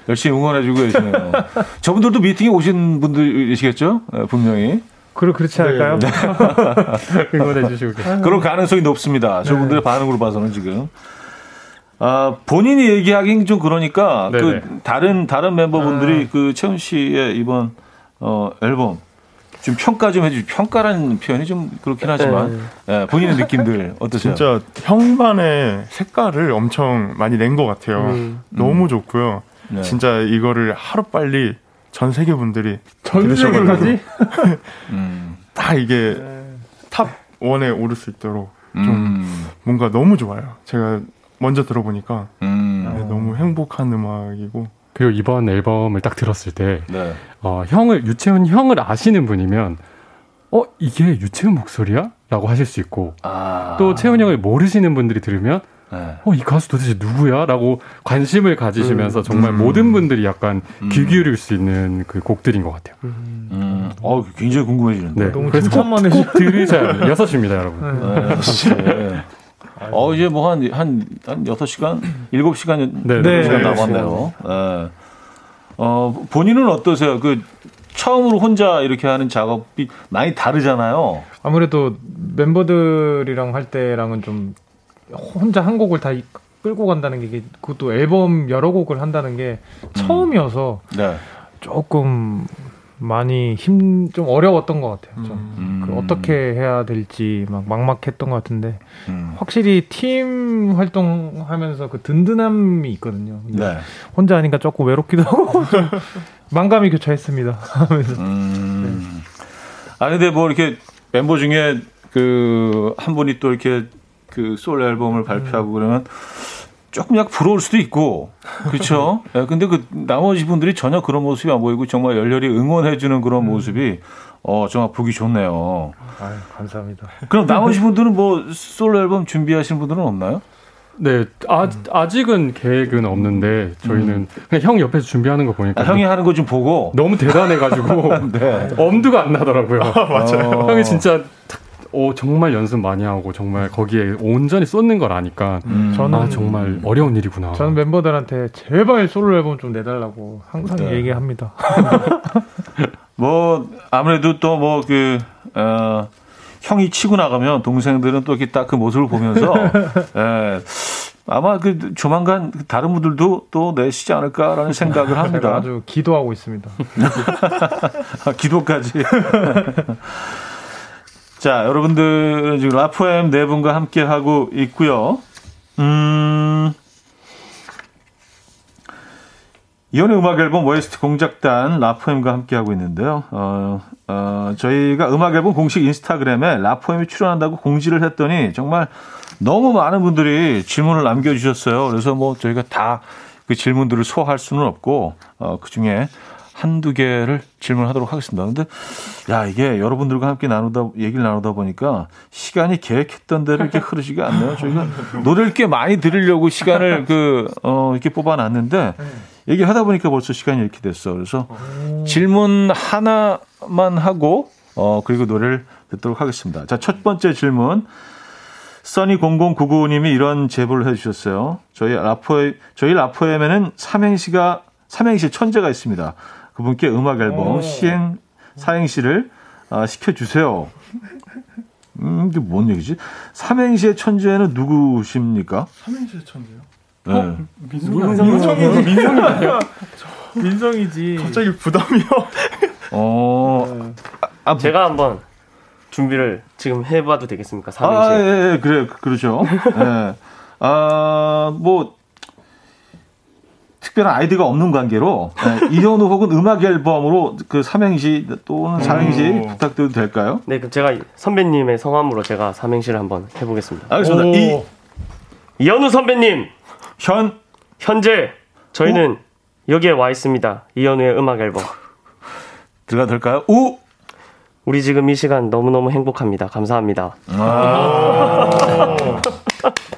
열심히 응원해주고 계시네요. 저분들도 미팅에 오신 분들이시겠죠? 예, 분명히. 그러 그렇지 않을까요? 응원해 주시고 계세요. 그럴 가능성이 높습니다. 저분들의 반응으로 봐서는 지금. 아, 본인이 얘기하긴 좀 그러니까 네네. 그 다른 다른 멤버분들이 그 채훈 씨의 이번 어 앨범 좀 평가 좀 해주시. 평가라는 표현이 좀 그렇긴 하지만 예, 본인의 느낌들 어떠세요? 진짜 형만의 색깔을 엄청 많이 낸 것 같아요. 음. 너무 좋고요. 네. 진짜 이거를 하루 빨리 전 세계 분들이 전 세계까지? 음, 다 이게 top one에 오를 수 있도록 음, 뭔가 너무 좋아요. 제가 먼저 들어보니까 음, 네, 너무 행복한 음악이고 그리고 이번 앨범을 딱 들었을 때 네. 어, 형을 유채훈 형을 아시는 분이면 어 이게 유채훈 목소리야? 라고 하실 수 있고 아, 또 채훈 형을 모르시는 분들이 들으면 네. 어 이 가수 도대체 누구야? 라고 관심을 가지시면서 정말 음. 모든 분들이 약간 음. 귀 기울일 수 있는 그 곡들인 것 같아요. 음, 어, 굉장히 궁금해지는데. 네. 너무 그래서 꼭, 해주- 꼭 들으셔야 돼요. 6시입니다, 여러분. 네. 네. 어, 이제 뭐 한, 한, 한 6시간? 7시간, 네, 네. 시간 네. 남았네요. 네. 어, 본인은 어떠세요? 그, 처음으로 혼자 이렇게 하는 작업이 많이 다르잖아요. 아무래도 멤버들이랑 할 때랑은 좀 혼자 한 곡을 다 이- 끌고 간다는 게 그것도 앨범 여러 곡을 한다는 게 처음이어서 네. 조금 많이 힘 좀 어려웠던 것 같아요. 좀. 음. 그 어떻게 해야 될지 막 막막했던 것 같은데 음. 확실히 팀 활동하면서 그 든든함이 있거든요. 네. 혼자 하니까 조금 외롭기도 하고 좀 망감이 교차했습니다. 하면서 음. 아, 근데 뭐 이렇게 멤버 중에 그, 한 분이 또 이렇게 그 솔로 앨범을 발표하고 그러면 조금 약간 부러울 수도 있고, 그렇죠? 예, 근데 그 나머지 분들이 전혀 그런 모습이 안 보이고 정말 열렬히 응원해주는 그런 모습이 어, 정말 보기 좋네요. 아유, 감사합니다. 그럼 나머지 분들은 뭐 솔로 앨범 준비하시는 분들은 없나요? 네, 아, 아직은 계획은 없는데 저희는 그냥 형 옆에서 준비하는 거 보니까 아, 형이 하는 거 좀 보고. 너무 대단해가지고 네. 엄두가 안 나더라고요. 맞아요. 형이 진짜 어, 정말 연습 많이 하고 정말 거기에 온전히 쏟는 걸 아니까 음. 저는- 아 정말 어려운 일이구나. 저는 멤버들한테 제발 솔로 앨범 좀 내달라고 항상 네. 얘기합니다. 뭐 아무래도 또 뭐 그 어, 형이 치고 나가면 동생들은 또 이렇게 딱 그 모습을 보면서 예, 아마 그 조만간 다른 분들도 또 내시지 않을까라는 생각을 합니다. 아주 기도하고 있습니다. 아, 기도까지. 자, 여러분들은 지금 라포엠 네 분과 함께 하고 있고요. 음. 이혼의 음악 앨범 OST 공작단 라포엠과 함께 하고 있는데요. 어, 어, 저희가 음악 앨범 공식 인스타그램에 라포엠이 출연한다고 공지를 했더니 정말 너무 많은 분들이 질문을 남겨주셨어요. 그래서 뭐 저희가 다 그 질문들을 소화할 수는 없고, 어, 그 중에 한두 개를 질문하도록 하겠습니다. 근데, 야, 이게 여러분들과 함께 나누다, 얘기를 나누다 보니까 시간이 계획했던 대로 이렇게 흐르지가 않네요. 저희가 노래를 꽤 많이 들으려고 시간을 그, 어, 이렇게 뽑아 놨는데, 얘기하다 보니까 벌써 시간이 이렇게 됐어. 그래서 질문 하나만 하고, 어, 그리고 노래를 듣도록 하겠습니다. 자, 첫 번째 질문. 써니0099님이 이런 제보를 해주셨어요. 저희 라포에, 저희 라포엠에는 삼행시가, 삼행시 천재가 있습니다. 그분께 음악 앨범 시행, 사행시를 아, 시켜주세요. 음, 이게 뭔 얘기지? 삼행시의 천재는 누구십니까? 삼행시 천재요? 네. 민성이지 민성이 아니야? 민성이지. 갑자기 부담이요. 어, 아, 제가 한번 준비를 지금 해봐도 되겠습니까? 아, 삼행시. 예, 예, 그래, 그렇죠. 예. 아, 뭐, 특별한 아이디가 없는 관계로, 예, 이현우 혹은 음악 앨범으로 그 삼행시 또는 사행시 오. 부탁드려도 될까요? 네, 그럼 제가 선배님의 성함으로 제가 삼행시를 한번 해보겠습니다. 알겠습니다. 이, 이현우 선배님, 현, 현재 저희는 여기에 와 있습니다. 이현우의 음악 앨범. 들어가도 될까요? 우! 우리 지금 이 시간 너무너무 행복합니다. 감사합니다. 아,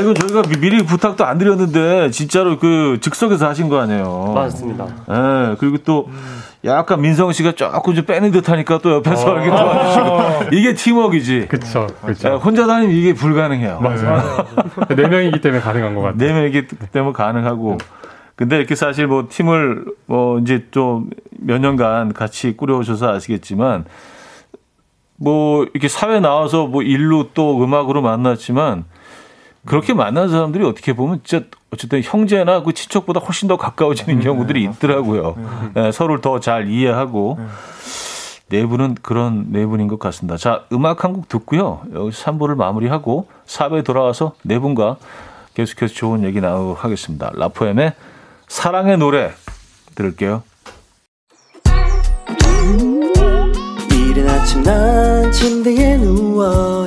이거 저희가 미- 미리 부탁도 안 드렸는데, 진짜로 그 즉석에서 하신 거 아니에요? 맞습니다. 예, 그리고 또 약간 민성 씨가 조금 좀 빼는 듯 하니까 또 옆에서 이렇게 도와주시고. 이게 팀워크이지. 그쵸, 예, 그쵸. 혼자 다니면 이게 불가능해요. 맞아요. 네 명이기 때문에 가능한 것 같아요. 네 명이기 때문에 가능하고. 근데 이렇게 사실 뭐 팀을 뭐 이제 좀 몇 년간 같이 꾸려오셔서 아시겠지만 뭐 이렇게 사회 나와서 뭐 일로 또 음악으로 만났지만 그렇게 만난 사람들이 어떻게 보면 진짜 어쨌든 형제나 그 친척보다 훨씬 더 가까워지는 경우들이 있더라고요. 예, 서로를 더 잘 이해하고 네 분은 그런 네 분인 것 같습니다. 자, 음악 한 곡 듣고요. 여기서 3부를 마무리하고 4부에 돌아와서 네 분과 계속해서 좋은 얘기 나누도록 하겠습니다. 라포엠의 사랑의 노래 들을게요. 이른 아침 난 침대에 누워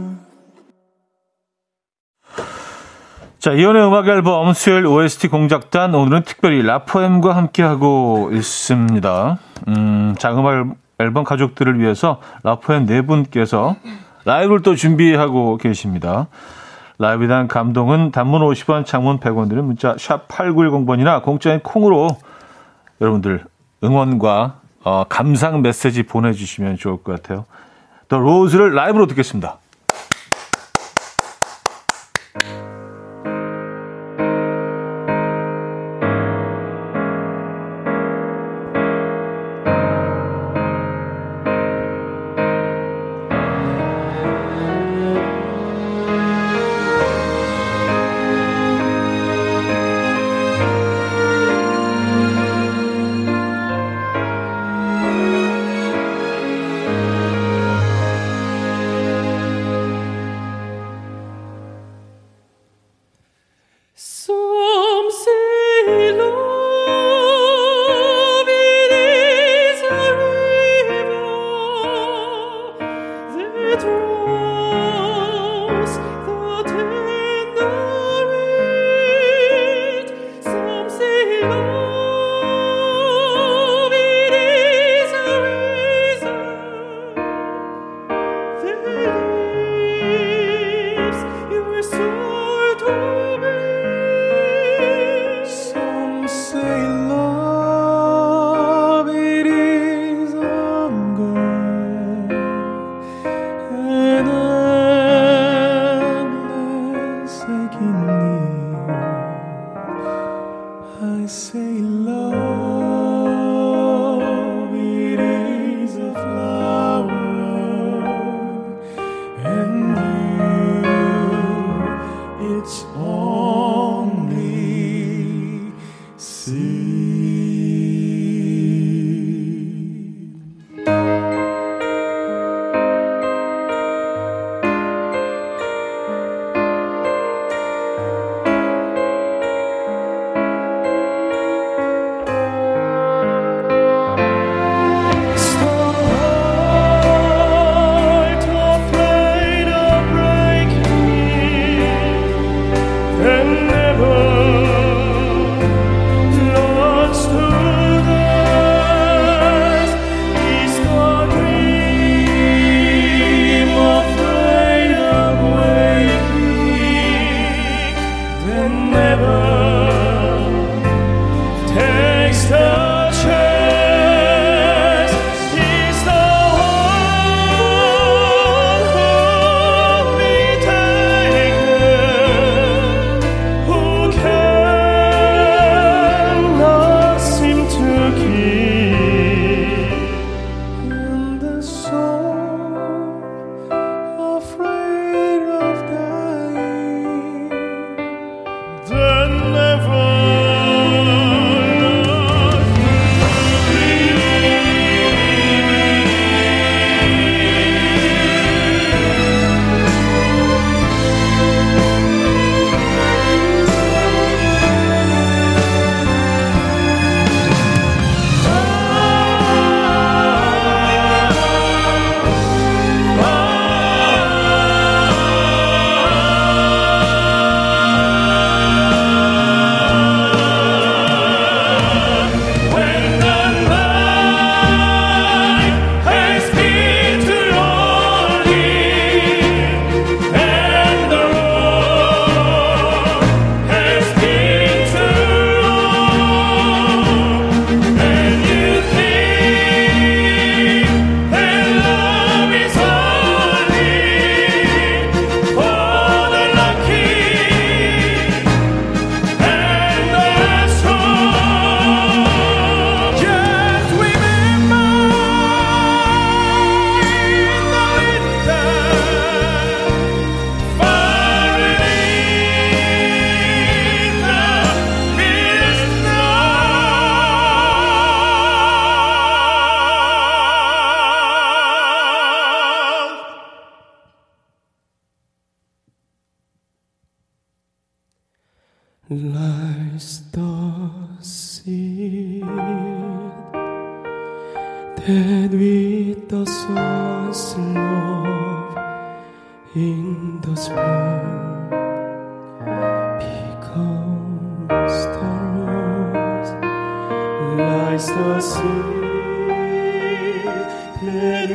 자, 이연의 음악 앨범 수요일 OST 공작단 오늘은 특별히 라포엠과 함께하고 있습니다. 음, 자, 음악 앨범 가족들을 위해서 라포엠 네 분께서 라이브를 또 준비하고 계십니다. 라이브에 대한 감동은 단문 50원, 장문 100원 드는 문자 샵 8910번이나 공짜인 콩으로 여러분들 응원과 어, 감상 메시지 보내주시면 좋을 것 같아요. 더 로즈를 라이브로 듣겠습니다.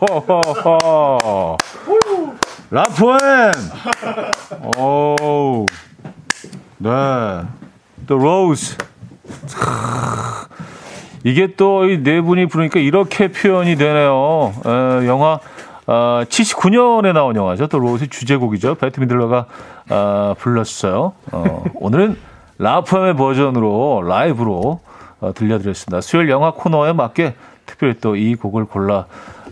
라포엠. 오. 네. The Rose. 이게 또 이 네 분이 부르니까 이렇게 표현이 되네요. 에, 영화 어, 79년에 나온 영화죠. The Rose 주제곡이죠. 베트 미들러가 어, 불렀어요. 어, 오늘은 라포엠의 버전으로 라이브로 어, 들려드렸습니다. 수요일 영화 코너에 맞게 특별히 또 이 곡을 골라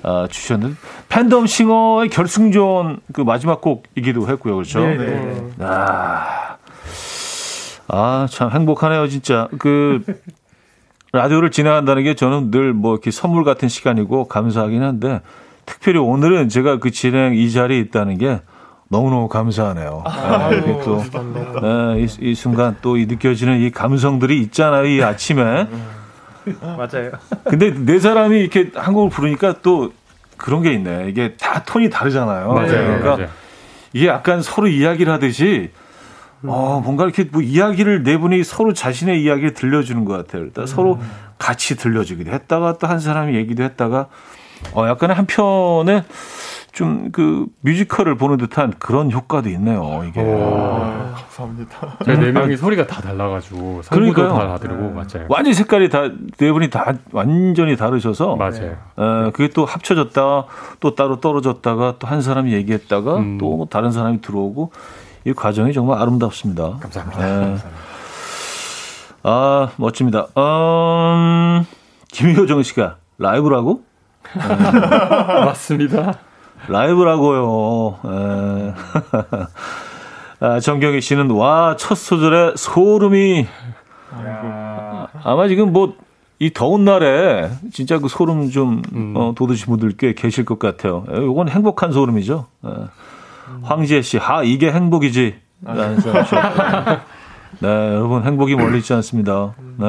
어, 주셨는데 팬덤 싱어의 결승전 그 마지막 곡이기도 했고요. 그렇죠? 네네. 아, 아, 참 행복하네요, 진짜. 그, 라디오를 진행한다는 게 저는 늘 뭐 이렇게 선물 같은 시간이고 감사하긴 한데, 특별히 오늘은 제가 그 진행 이 자리에 있다는 게 너무너무 감사하네요. 아, 이게 또, 네, 이, 이 순간 또 이 느껴지는 이 감성들이 있잖아요, 이 아침에. 맞아요. 근데 네 사람이 이렇게 한국을 부르니까 또 그런 게 있네. 이게 다 톤이 다르잖아요. 맞아요. 그러니까 맞아요. 이게 약간 서로 이야기를 하듯이 어, 뭔가 이렇게 뭐 이야기를 네 분이 서로 자신의 이야기를 들려주는 것 같아요. 일단 서로 같이 들려주기도 했다가 또 한 사람이 얘기도 했다가 어, 약간의 한편에 좀 그 뮤지컬을 보는 듯한 그런 효과도 있네요. 이게. 아, 감사합니다. 저희 네 명이 소리가 다 달라가지고 그러니까요. 다 다르고 맞아요. 완전 색깔이 다 네 분이 다 완전히 다르셔서 맞아요. 어, 그게 또 합쳐졌다가 또 따로 떨어졌다가 또 한 사람이 얘기했다가 음. 또뭐 다른 사람이 들어오고 이 과정이 정말 아름답습니다. 감사합니다. 네. 아 멋집니다. 음, 김효정 씨가 라이브라고? 맞습니다. 라이브라고요. 에. 아, 정경희 씨는 와 첫 소절에 소름이 아마 지금 뭐 이 더운 날에 진짜 그 소름 좀 음. 어, 돋으신 분들 꽤 계실 것 같아요. 에, 이건 행복한 소름이죠. 에. 황지혜 씨, 하 이게 행복이지. 들었고요. 네, 여러분 행복이 멀리 있지 않습니다. 네.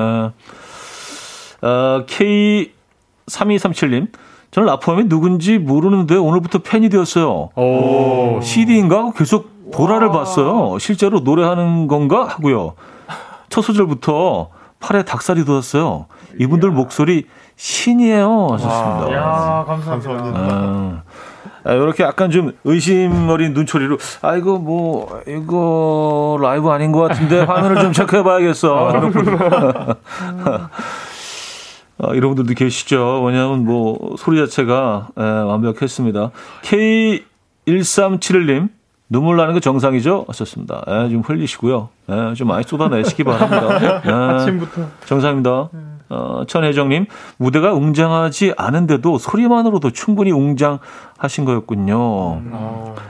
어, K3237님, 저는 라포엠이 누군지 모르는데 오늘부터 팬이 되었어요. 오. CD인가 하고 계속 보라를 봤어요. 실제로 노래하는 건가 하고요. 첫 소절부터 팔에 닭살이 돋았어요. 이분들 목소리 신이에요. 하셨습니다. 야 감사합니다. 감사합니다. 아, 이렇게 약간 좀 의심 어린 눈초리로 아 이거 뭐 이거 라이브 아닌 것 같은데 화면을 좀 체크해 봐야겠어. 아, 이런 분들도 계시죠. 왜냐하면 뭐 소리 자체가 에, 완벽했습니다. K1371님 눈물 나는 거 정상이죠? 하셨습니다. 에, 좀 흘리시고요. 에, 좀 많이 쏟아내시기 바랍니다. 에, 아침부터 정상입니다. 어, 천혜정님, 무대가 웅장하지 않은데도 소리만으로도 충분히 웅장하신 거였군요.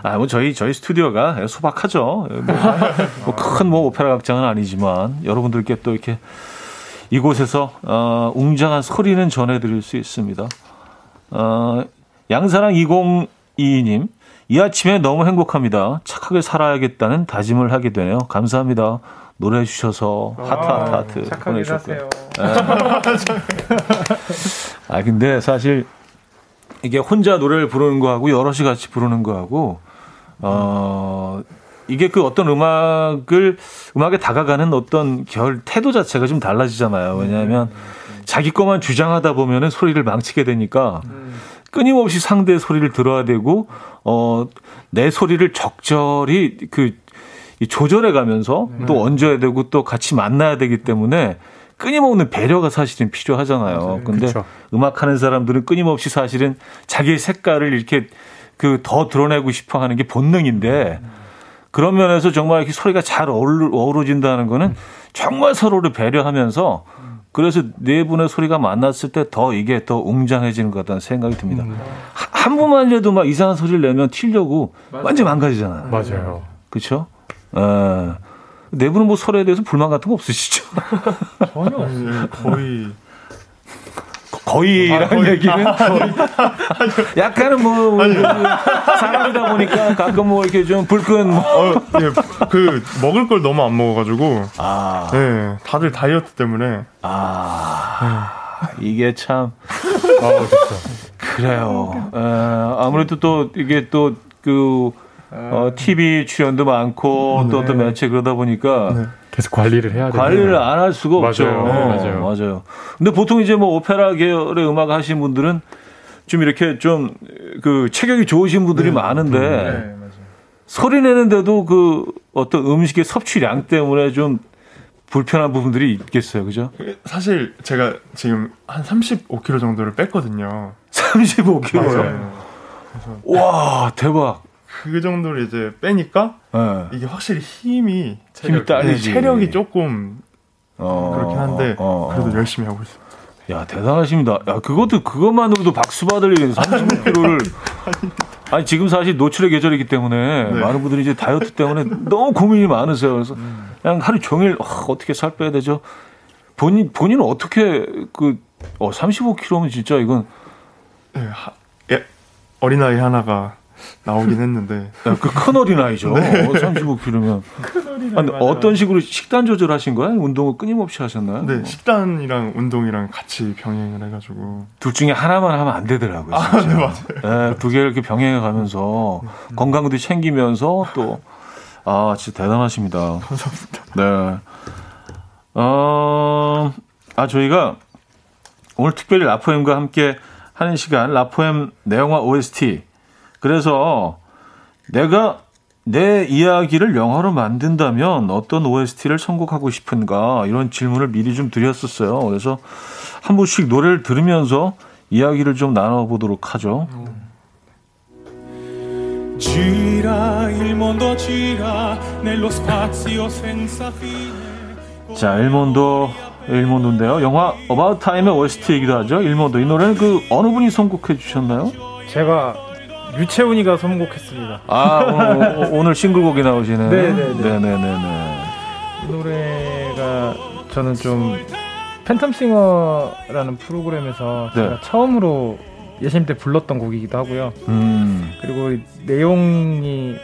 아, 뭐 저희 저희 스튜디오가 소박하죠. 뭐큰 뭐 오페라 극장은 아니지만 여러분들께 또 이렇게 이곳에서 어, 웅장한 소리는 전해드릴 수 있습니다. 어, 양사랑 2022님, 이 아침에 너무 행복합니다. 착하게 살아야겠다는 다짐을 하게 되네요. 감사합니다. 노래해 주셔서 하트 하트 하트 착하게 보내주셨고요. 사세요. 아 근데 사실 이게 혼자 노래를 부르는 거하고 여럿이 같이 부르는 거하고 어 이게 그 어떤 음악을 음악에 다가가는 어떤 결 태도 자체가 좀 달라지잖아요. 왜냐하면 자기 것만 주장하다 보면은 소리를 망치게 되니까 끊임없이 상대의 소리를 들어야 되고 어 내 소리를 적절히 그이 조절해 가면서 또 얹어야 되고 또 같이 만나야 되기 때문에 끊임없는 배려가 사실은 필요하잖아요. 근데 그쵸. 음악 하는 사람들은 끊임없이 사실은 자기의 색깔을 이렇게 그 더 드러내고 싶어 하는 게 본능인데 그런 면에서 정말 이렇게 소리가 잘 어우러, 어우러진다는 거는 정말 서로를 배려하면서 그래서 네 분의 소리가 만났을 때 더 이게 더 웅장해지는 것 같다는 생각이 듭니다. 하- 한 분만이라도 막 이상한 소리를 내면 튀려고 완전 망가지잖아요. 맞아요. 그렇죠? 에, 네 분은 뭐 서로에 대해서 불만 같은 거 없으시죠? 전혀 없어요. 네, 거의 거의라는 얘기는 약간은 뭐그 사람이다 보니까 가끔 뭐 이렇게 좀 불끈 뭐. 어, 예, 그 먹을 걸 너무 안 먹어가지고. 아, 네, 다들 다이어트 때문에. 아. 이게 참. 아. 그래요. 에, 아무래도 또 이게 또그 어, TV 출연도 많고 또 어떤 매체 그러다 보니까 계속 관리를 해야 돼요. 관리를 안 할 수가 없죠. 맞아요. 네, 맞아요. 맞아요. 근데 보통 이제 뭐 오페라 계열의 음악 하시는 분들은 좀 이렇게 좀 그 체격이 좋으신 분들이 많은데 네. 소리 내는데도 그 어떤 음식의 섭취량 때문에 좀 불편한 부분들이 있겠어요. 그죠? 사실 제가 지금 한 35kg 정도를 뺐거든요. 35kg요. 맞아요. 와, 대박. 그 정도를 이제 빼니까 예. 이게 확실히 힘이 힘이 딸리지. 네, 체력이 조금 어, 그렇긴 한데 어, 어. 그래도 열심히 하고 있어요. 야, 대단하십니다. 야, 그것도 그것만으로도 박수 받을 일이 35kg를 아니 지금 사실 노출의 계절이기 때문에 네. 많은 분들이 이제 다이어트 때문에 너무 고민이 많으세요. 그래서 그냥 하루 종일 아, 어떻게 살 빼야 되죠? 본인 본인은 어떻게 그 어, 35kg면 진짜 이건 네, 하- 예, 어린아이 하나가 나오긴 했는데 그큰 어린아이죠. 35kg면. 아니, 어떤 식으로 식단 조절하신 거예요? 운동을 끊임없이 하셨나요? 네, 뭐. 식단이랑 운동이랑 같이 병행을 해가지고 둘 중에 하나만 하면 안 되더라고요. 아. 네, 맞아요. 네, 두 개를 이렇게 병행해 가면서 건강도 챙기면서 또, 아, 진짜 대단하십니다. 감사합니다. 네. 어, 아, 저희가 오늘 특별히 라포엠과 함께 하는 시간, 라포엠 내영화 OST. 그래서 내가 내 이야기를 영화로 만든다면 어떤 OST를 선곡하고 싶은가 이런 질문을 미리 좀 드렸었어요. 그래서 한 번씩 노래를 들으면서 이야기를 좀 나눠보도록 하죠. 자, 일몬도, 일몬도인데요. 영화 About Time의 OST이기도 하죠. 일몬도. 이 노래는 그 어느 분이 선곡해 주셨나요? 제가 유채훈이가 선곡했습니다. 아, 오늘, 오늘 싱글곡이 나오시는. 네네네. 네네 네네. 이 노래가 저는 좀 팬텀싱어라는 프로그램에서 네. 제가 처음으로 예심 때 불렀던 곡이기도 하고요. 음, 그리고 이 내용이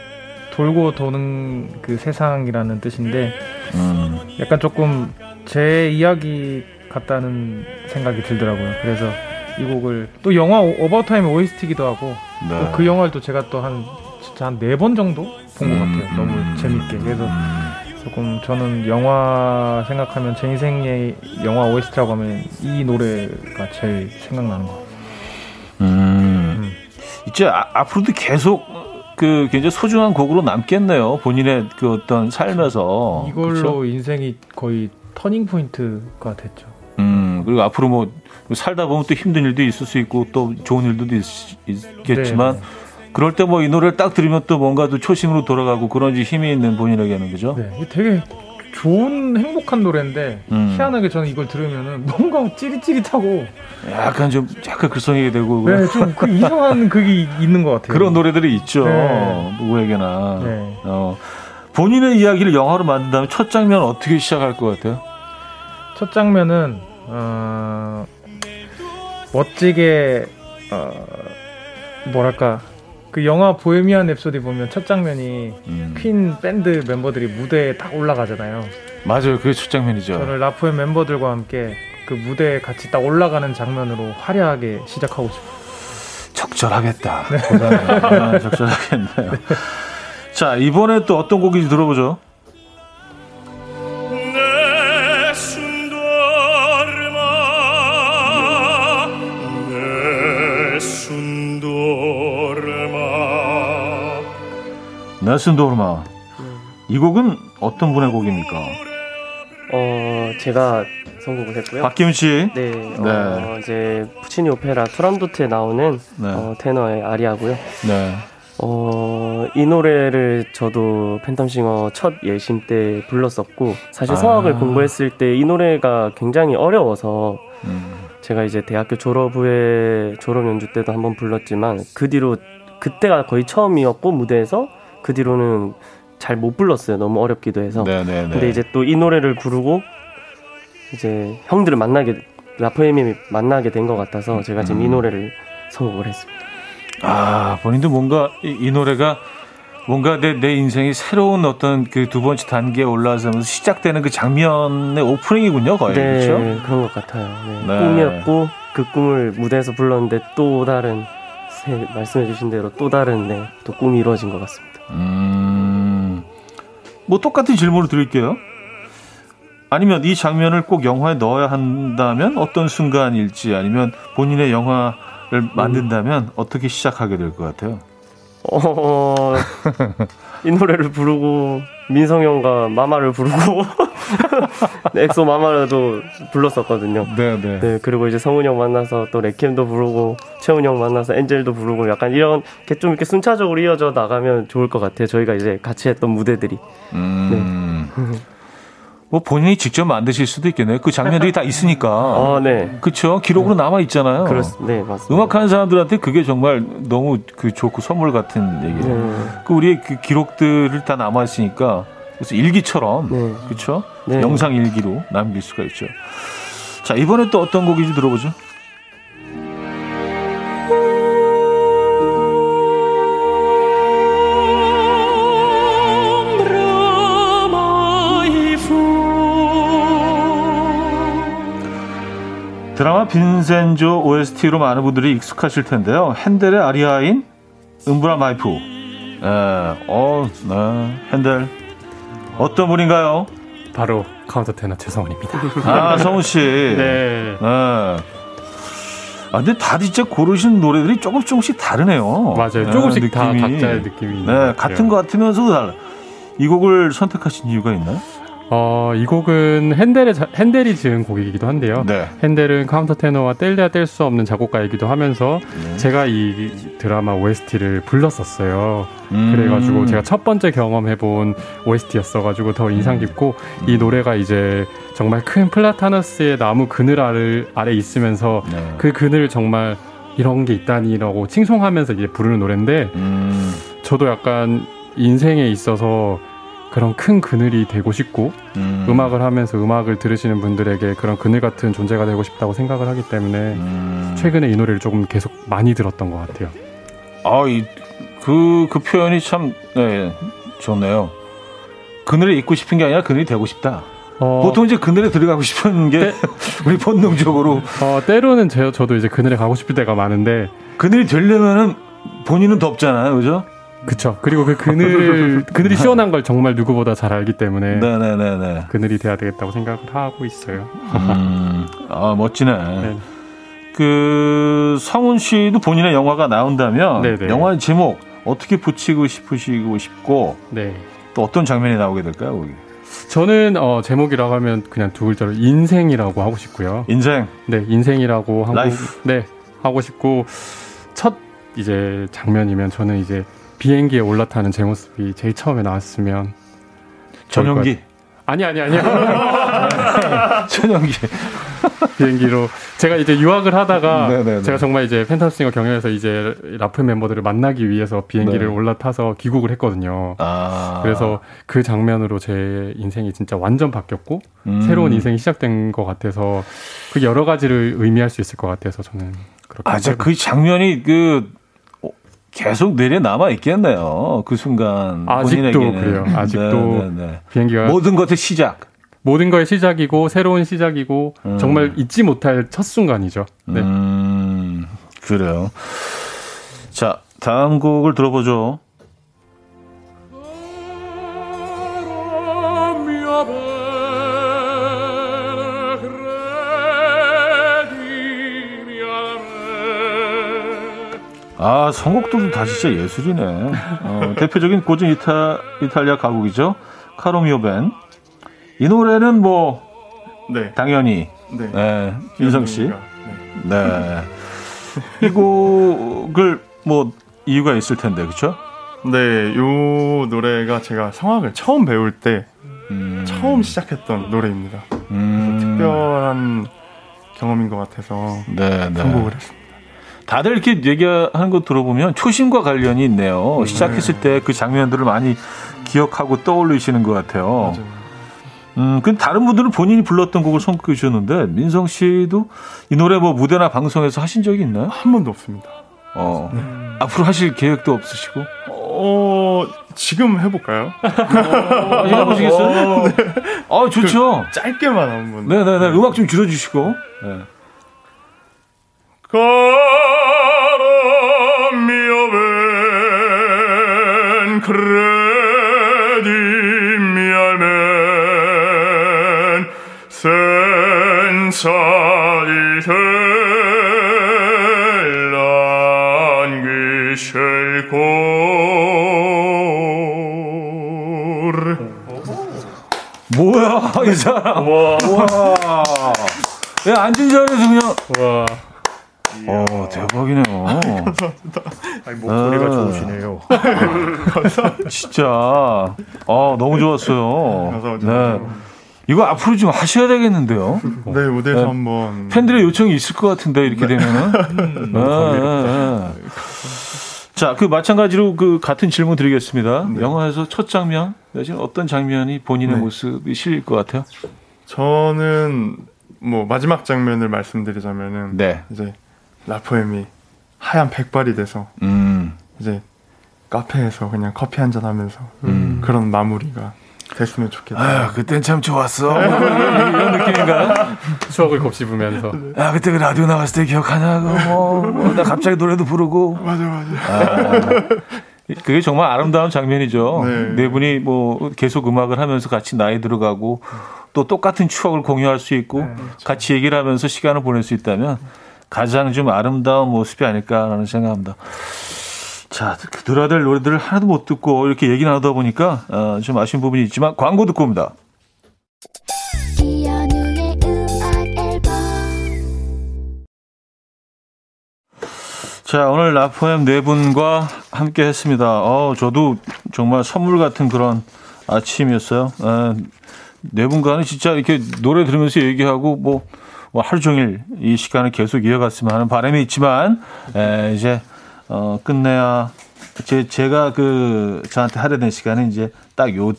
돌고 도는 그 세상이라는 뜻인데 음. 약간 조금 제 이야기 같다는 생각이 들더라고요. 그래서 이 곡을 또 영화 About Time OST기도 하고 네. 또 그 영화를 또 제가 또 한 진짜 한 네 번 정도 본것 음, 같아요. 너무 음, 재밌게. 그래서 음. 조금 저는 영화 생각하면 제 인생의 영화 OST라고 하면 이 노래가 제일 생각나는 것 같아요. 음. 이제 아, 앞으로도 계속 그 굉장히 소중한 곡으로 남겠네요. 본인의 그 어떤 삶에서. 이걸로 그쵸? 인생이 거의 터닝 포인트가 됐죠. 음, 그리고 앞으로 뭐 살다 보면 또 힘든 일도 있을 수 있고 또 좋은 일도 있, 겠지만 네, 그럴 때 뭐 이 노래를 딱 들으면 또 뭔가 또 초심으로 돌아가고 그런지 힘이 있는 본인에게는 그죠? 네, 되게 좋은 행복한 노래인데 음. 희한하게 저는 이걸 들으면은 뭔가 찌릿찌릿하고 약간 좀 약간 글썽이게 되고 네, 좀그 이상한 그게 있는 것 같아요. 그런 노래들이 있죠. 네. 누구에게나. 네. 어, 본인의 이야기를 영화로 만든다면 첫 장면 어떻게 시작할 것 같아요? 첫 장면은 어, 멋지게 어, 뭐랄까 그 영화 보헤미안 랩소디 보면 첫 장면이 음. 퀸 밴드 멤버들이 무대에 딱 올라가잖아요. 맞아요. 그게 첫 장면이죠. 저는 라포의 멤버들과 함께 그 무대에 같이 딱 올라가는 장면으로 화려하게 시작하고 싶어요. 적절하겠다. 아, 적절하겠네요. 자, 이번에 또 어떤 곡인지 들어보죠. 네슨 도르마. 이 곡은 어떤 분의 곡입니까? 어, 제가 선곡을 했고요. 박기훈 씨. 네, 네. 어, 이제 푸치니 오페라 투란도트에 나오는 네. 어, 테너의 아리아고요. 네. 어, 이 노래를 저도 팬텀싱어 첫 예심 때 불렀었고 사실 아. 성악을 공부했을 때 이 노래가 굉장히 어려워서 음. 제가 이제 대학교 졸업 후에 졸업 연주 때도 한번 불렀지만 그 뒤로 그때가 거의 처음이었고 무대에서 그 뒤로는 잘 못 불렀어요. 너무 어렵기도 해서. 네네네. 근데 이제 또 이 노래를 부르고 이제 형들을 만나게 라프엠이 만나게 된 것 같아서 제가 지금 이 음. 노래를 선곡을 했습니다. 아, 본인도 뭔가 이, 이 노래가 뭔가 내, 내 인생이 새로운 어떤 그 두 번째 단계에 올라서면서 시작되는 그 장면의 오프닝이군요, 거의. 네, 그렇죠? 그런 것 같아요. 네. 네. 꿈이었고 그 꿈을 무대에서 불렀는데 또 다른 세- 말씀해 주신 대로 또 다른 네, 또 꿈이 이루어진 것 같습니다. 음, 뭐 똑같은 질문을 드릴게요. 아니면 이 장면을 꼭 영화에 넣어야 한다면 어떤 순간일지 아니면 본인의 영화를 만든다면 어떻게 시작하게 될 것 같아요? 어, 이 노래를 부르고 민성 형과 마마를 부르고 네, 엑소 마마라도 불렀었거든요. 네, 네. 네, 그리고 이제 성훈 형 만나서 또 레퀴엠도 부르고 채훈 형 만나서 Angel도 부르고 약간 이런 게 좀 이렇게 순차적으로 이어져 나가면 좋을 것 같아요. 저희가 이제 같이 했던 무대들이. 음, 뭐 본인이 직접 만드실 수도 있겠네요. 그 장면들이 다 있으니까. 아, 네. 그렇죠. 기록으로 남아 있잖아요. 그렇, 네, 맞습니다. 음악하는 사람들한테 그게 정말 너무 그 좋고 선물 같은 얘기예요. 네. 그 우리의 그 기록들을 다 남아 있으니까 그래서 일기처럼 네. 그렇죠. 네. 영상 일기로 남길 수가 있죠. 자 이번에 또 어떤 곡인지 들어보죠. 드라마 빈센조 OST로 많은 분들이 익숙하실 텐데요. 핸델의 아리아인 Ombra mai fu. 예, 어, 네, 헨델. 어떤 분인가요? 바로 카운터 테너 최성훈입니다. 아, 성훈 씨. 네. 네. 아, 근데 다 진짜 고르신 노래들이 조금씩 조금씩 다르네요. 맞아요. 네, 조금씩 다 각자의 느낌이 네. 같은 것 같으면서도 달라. 이 곡을 선택하신 이유가 있나요? 어, 이 곡은 헨델의 자- 헨델이 지은 곡이기도 한데요. 네. 헨델은 카운터 테너와 뗄래야 뗄 수 없는 작곡가이기도 하면서 네. 제가 이 드라마 OST를 불렀었어요. 음. 그래가지고 제가 첫 번째 경험해본 OST였어가지고 더 인상 깊고 이 노래가 이제 정말 큰 플라타너스의 나무 그늘 아래, 아래 있으면서 네. 그 그늘 정말 이런 게 있다니라고 칭송하면서 이제 부르는 노래인데 음. 저도 약간 인생에 있어서 그런 큰 그늘이 되고 싶고 음. 음. 악을 하면서 음악을 들으시는 분들에게 그런 그늘 같은 존재가 되고 싶다고 생각을 하기 때문에 음. 최근에 이 노래를 조금 계속 많이 들었던 것 같아요. 아, 이, 그, 그 표현이 참, 네, 좋네요. 그늘에 있고 싶은 게 아니라 그늘이 되고 싶다. 어, 보통 이제 그늘에 들어가고 싶은 게 네. 우리 본능적으로 어, 때로는 제, 저도 이제 그늘에 가고 싶을 때가 많은데 그늘이 되려면은 본인은 덥잖아요, 그죠? 그쵸. 그리고 그 그늘 그늘이 시원한 걸 정말 누구보다 잘 알기 때문에 네네네네. 그늘이 돼야 되겠다고 생각을 하고 있어요. 음, 아 멋지네. 네. 그 성훈 씨도 본인의 영화가 나온다면 네네. 영화 제목 어떻게 붙이고 싶으시고 싶고 네. 또 어떤 장면이 나오게 될까요, 거기? 저는 어, 제목이라고 하면 그냥 두 글자로 인생이라고 하고 싶고요. 인생. 네, 인생이라고 하고 life. 네 하고 싶고 첫 이제 장면이면 저는 이제 비행기에 올라타는 제 모습이 제일 처음에 나왔으면 전용기. 아니 아니 아니요 전용기. 비행기로 제가 이제 유학을 하다가 네네네. 제가 정말 이제 팬타스팅어 경연에서 이제 라프 멤버들을 만나기 위해서 비행기를 네. 올라타서 귀국을 했거든요. 아. 그래서 그 장면으로 제 인생이 진짜 완전 바뀌었고 음. 새로운 인생이 시작된 것 같아서 그 여러 가지를 의미할 수 있을 것 같아서 저는 그렇게 아, 진짜 생각을 그 장면이 그 어, 계속 뇌리에 남아 있겠네요. 그 순간 아직도 본인에게는. 그래요. 아직도 네, 네, 네. 비행기가 모든 것의 시작. 모든 거의 시작이고 새로운 시작이고 음. 정말 잊지 못할 첫 순간이죠. 네. 음, 그래요. 자, 다음 곡을 들어보죠. 아, 선곡도 다 진짜 예술이네. 어, 대표적인 고전 이타, 이탈리아 가곡이죠. 카로미오 밴. 이 노래는 뭐, 네. 당연히 네. 네, 민성 씨. 기현이가, 네. 이 곡을 뭐 이유가 있을 텐데, 그렇죠? 네, 요 노래가 제가 성악을 처음 배울 때 음. 처음 시작했던 노래입니다. 음. 특별한 경험인 것 같아서 네, 네. 선곡을 했습니다. 다들 이렇게 얘기하는 거 들어보면 초심과 관련이 있네요. 시작했을 때 그 장면들을 많이 기억하고 떠올리시는 것 같아요. 음, 그 다른 분들은 본인이 불렀던 곡을 선곡해 주셨는데 민성 씨도 이 노래 뭐 무대나 방송에서 하신 적이 있나요? 한 번도 없습니다. 어. 앞으로 하실 계획도 없으시고? 어, 지금 해볼까요? 아, 해보시겠어요? 아, 좋죠. 그 짧게만 한 번. 네네네. 음악 좀 줄여주시고. 네. Credimiamen senza di te languisce il cor 뭐야, 이 사람. 와. 야, 앉은 자리에서 그냥. 와. 어, 대박이네요. 아니, 목소리가 아. 좋으시네요. 진짜. 아, 너무 좋았어요. 감사합니다. 네. 이거 앞으로 좀 하셔야 되겠는데요. 네, 무대에서 네. 한번. 팬들의 요청이 있을 것 같은데, 이렇게 되면은. 네, 네, 네. 자, 그 마찬가지로 그 같은 질문 드리겠습니다. 영화에서 첫 장면, 내지는 어떤 장면이 본인의 네. 모습이 실릴 것 같아요? 저는 뭐 마지막 장면을 말씀드리자면은 네. 이제 라포엠이 하얀 백발이 돼서 음. 이제 카페에서 그냥 커피 한 잔 하면서 음. 그런 마무리가 됐으면 좋겠다. 아, 그땐 참 좋았어. 뭐 이런, 느낌인가? 추억을 곱씹으면서 야, 그때 그 라디오 나갔을 때 기억하냐고, 뭐, 뭐, 나 갑자기 노래도 부르고. 맞아 맞아. 아, 그게 정말 아름다운 장면이죠. 네. 네. 분이 뭐 계속 음악을 하면서 같이 나이 들어가고 또 똑같은 추억을 공유할 수 있고 같이 얘기를 하면서 시간을 보낼 수 있다면 가장 좀 아름다운 모습이 아닐까라는 생각합니다. 자, 그 들어야 될 노래들을 하나도 못 듣고 이렇게 얘기 나누다 보니까 어, 좀 아쉬운 부분이 있지만 광고 듣고 옵니다. 자, 오늘 라포엠 네 분과 함께 했습니다. 어, 저도 정말 선물 같은 그런 아침이었어요. 에, 네 분과는 진짜 이렇게 노래 들으면서 얘기하고 뭐, 뭐 하루 종일 이 시간을 계속 이어갔으면 하는 바람이 있지만, 에, 이제, 어, 끝내야, 제, 제가 그, 저한테 하려는 시간은 이제 딱 요,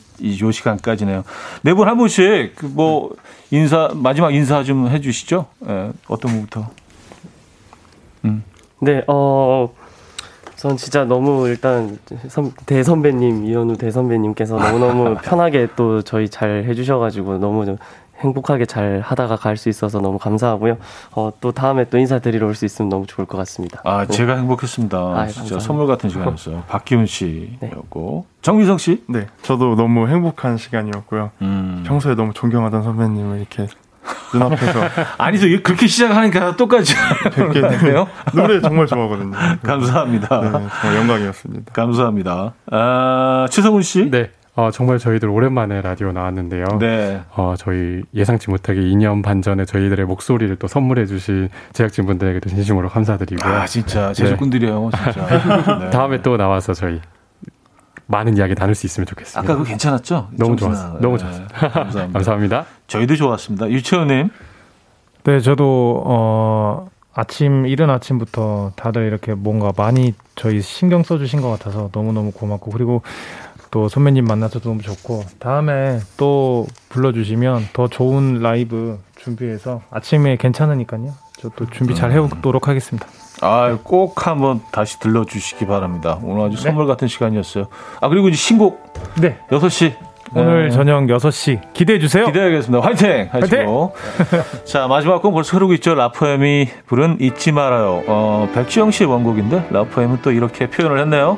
시간까지네요. 네 분 한 분씩 그 뭐, 인사, 마지막 인사 좀 해주시죠. 에, 어떤 분부터? 네, 어, 전 진짜 너무 일단 선, 대선배님, 이현우 대선배님께서 너무 너무 편하게 또 저희 잘 해주셔가지고 너무 좀 행복하게 잘 하다가 갈 수 있어서 너무 감사하고요. 어, 또 다음에 또 인사드리러 올 수 있으면 너무 좋을 것 같습니다. 아, 네. 제가 행복했습니다. 아유, 진짜 감사합니다. 선물 같은 시간이었어요. 박기훈 씨였고 정미성 씨. 네, 저도 너무 행복한 시간이었고요. 음. 평소에 너무 존경하던 선배님을 이렇게 눈앞에서 아니죠. 그렇게 시작하니까 똑같이 뵙게 되네요. 노래 정말 좋아하거든요. 감사합니다. 네, 정말 영광이었습니다. 감사합니다. 아, 최성훈 씨. 네. 어, 정말 저희들 오랜만에 라디오 나왔는데요. 네. 어, 저희 예상치 못하게 2년 반 전에 저희들의 목소리를 또 선물해 주신 제작진분들에게도 진심으로 감사드리고요. 아, 진짜 제주꾼들이에요, 진짜. 네. 다음에 또 나와서 저희 많은 이야기 나눌 수 있으면 좋겠습니다. 아까 그거 괜찮았죠? 너무 좀 좋았어요. 너무 네, 좋았어요. 감사합니다. 감사합니다. 저희도 좋았습니다. 유채원님. 네, 저도 어 아침 이른 아침부터 다들 이렇게 뭔가 많이 저희 신경 써주신 것 같아서 너무 너무 고맙고 그리고 또 선배님 만나서 너무 좋고 다음에 또 불러주시면 더 좋은 라이브 준비해서 아침에 괜찮으니까요. 저 또 준비 잘 해오도록 하겠습니다. 아, 꼭 한번 다시 들러주시기 바랍니다. 오늘 아주 네. 선물 같은 시간이었어요. 아, 그리고 이제 신곡. 네. 6시. 오늘 저녁 6시 기대해 주세요. 기대하겠습니다. 화이팅! 하시고. 자, 마지막 곡 벌써 흐르고 있죠. 라포엠이 부른 잊지 말아요. 어, 백지영 씨의 원곡인데, 라포엠은 또 이렇게 표현을 했네요.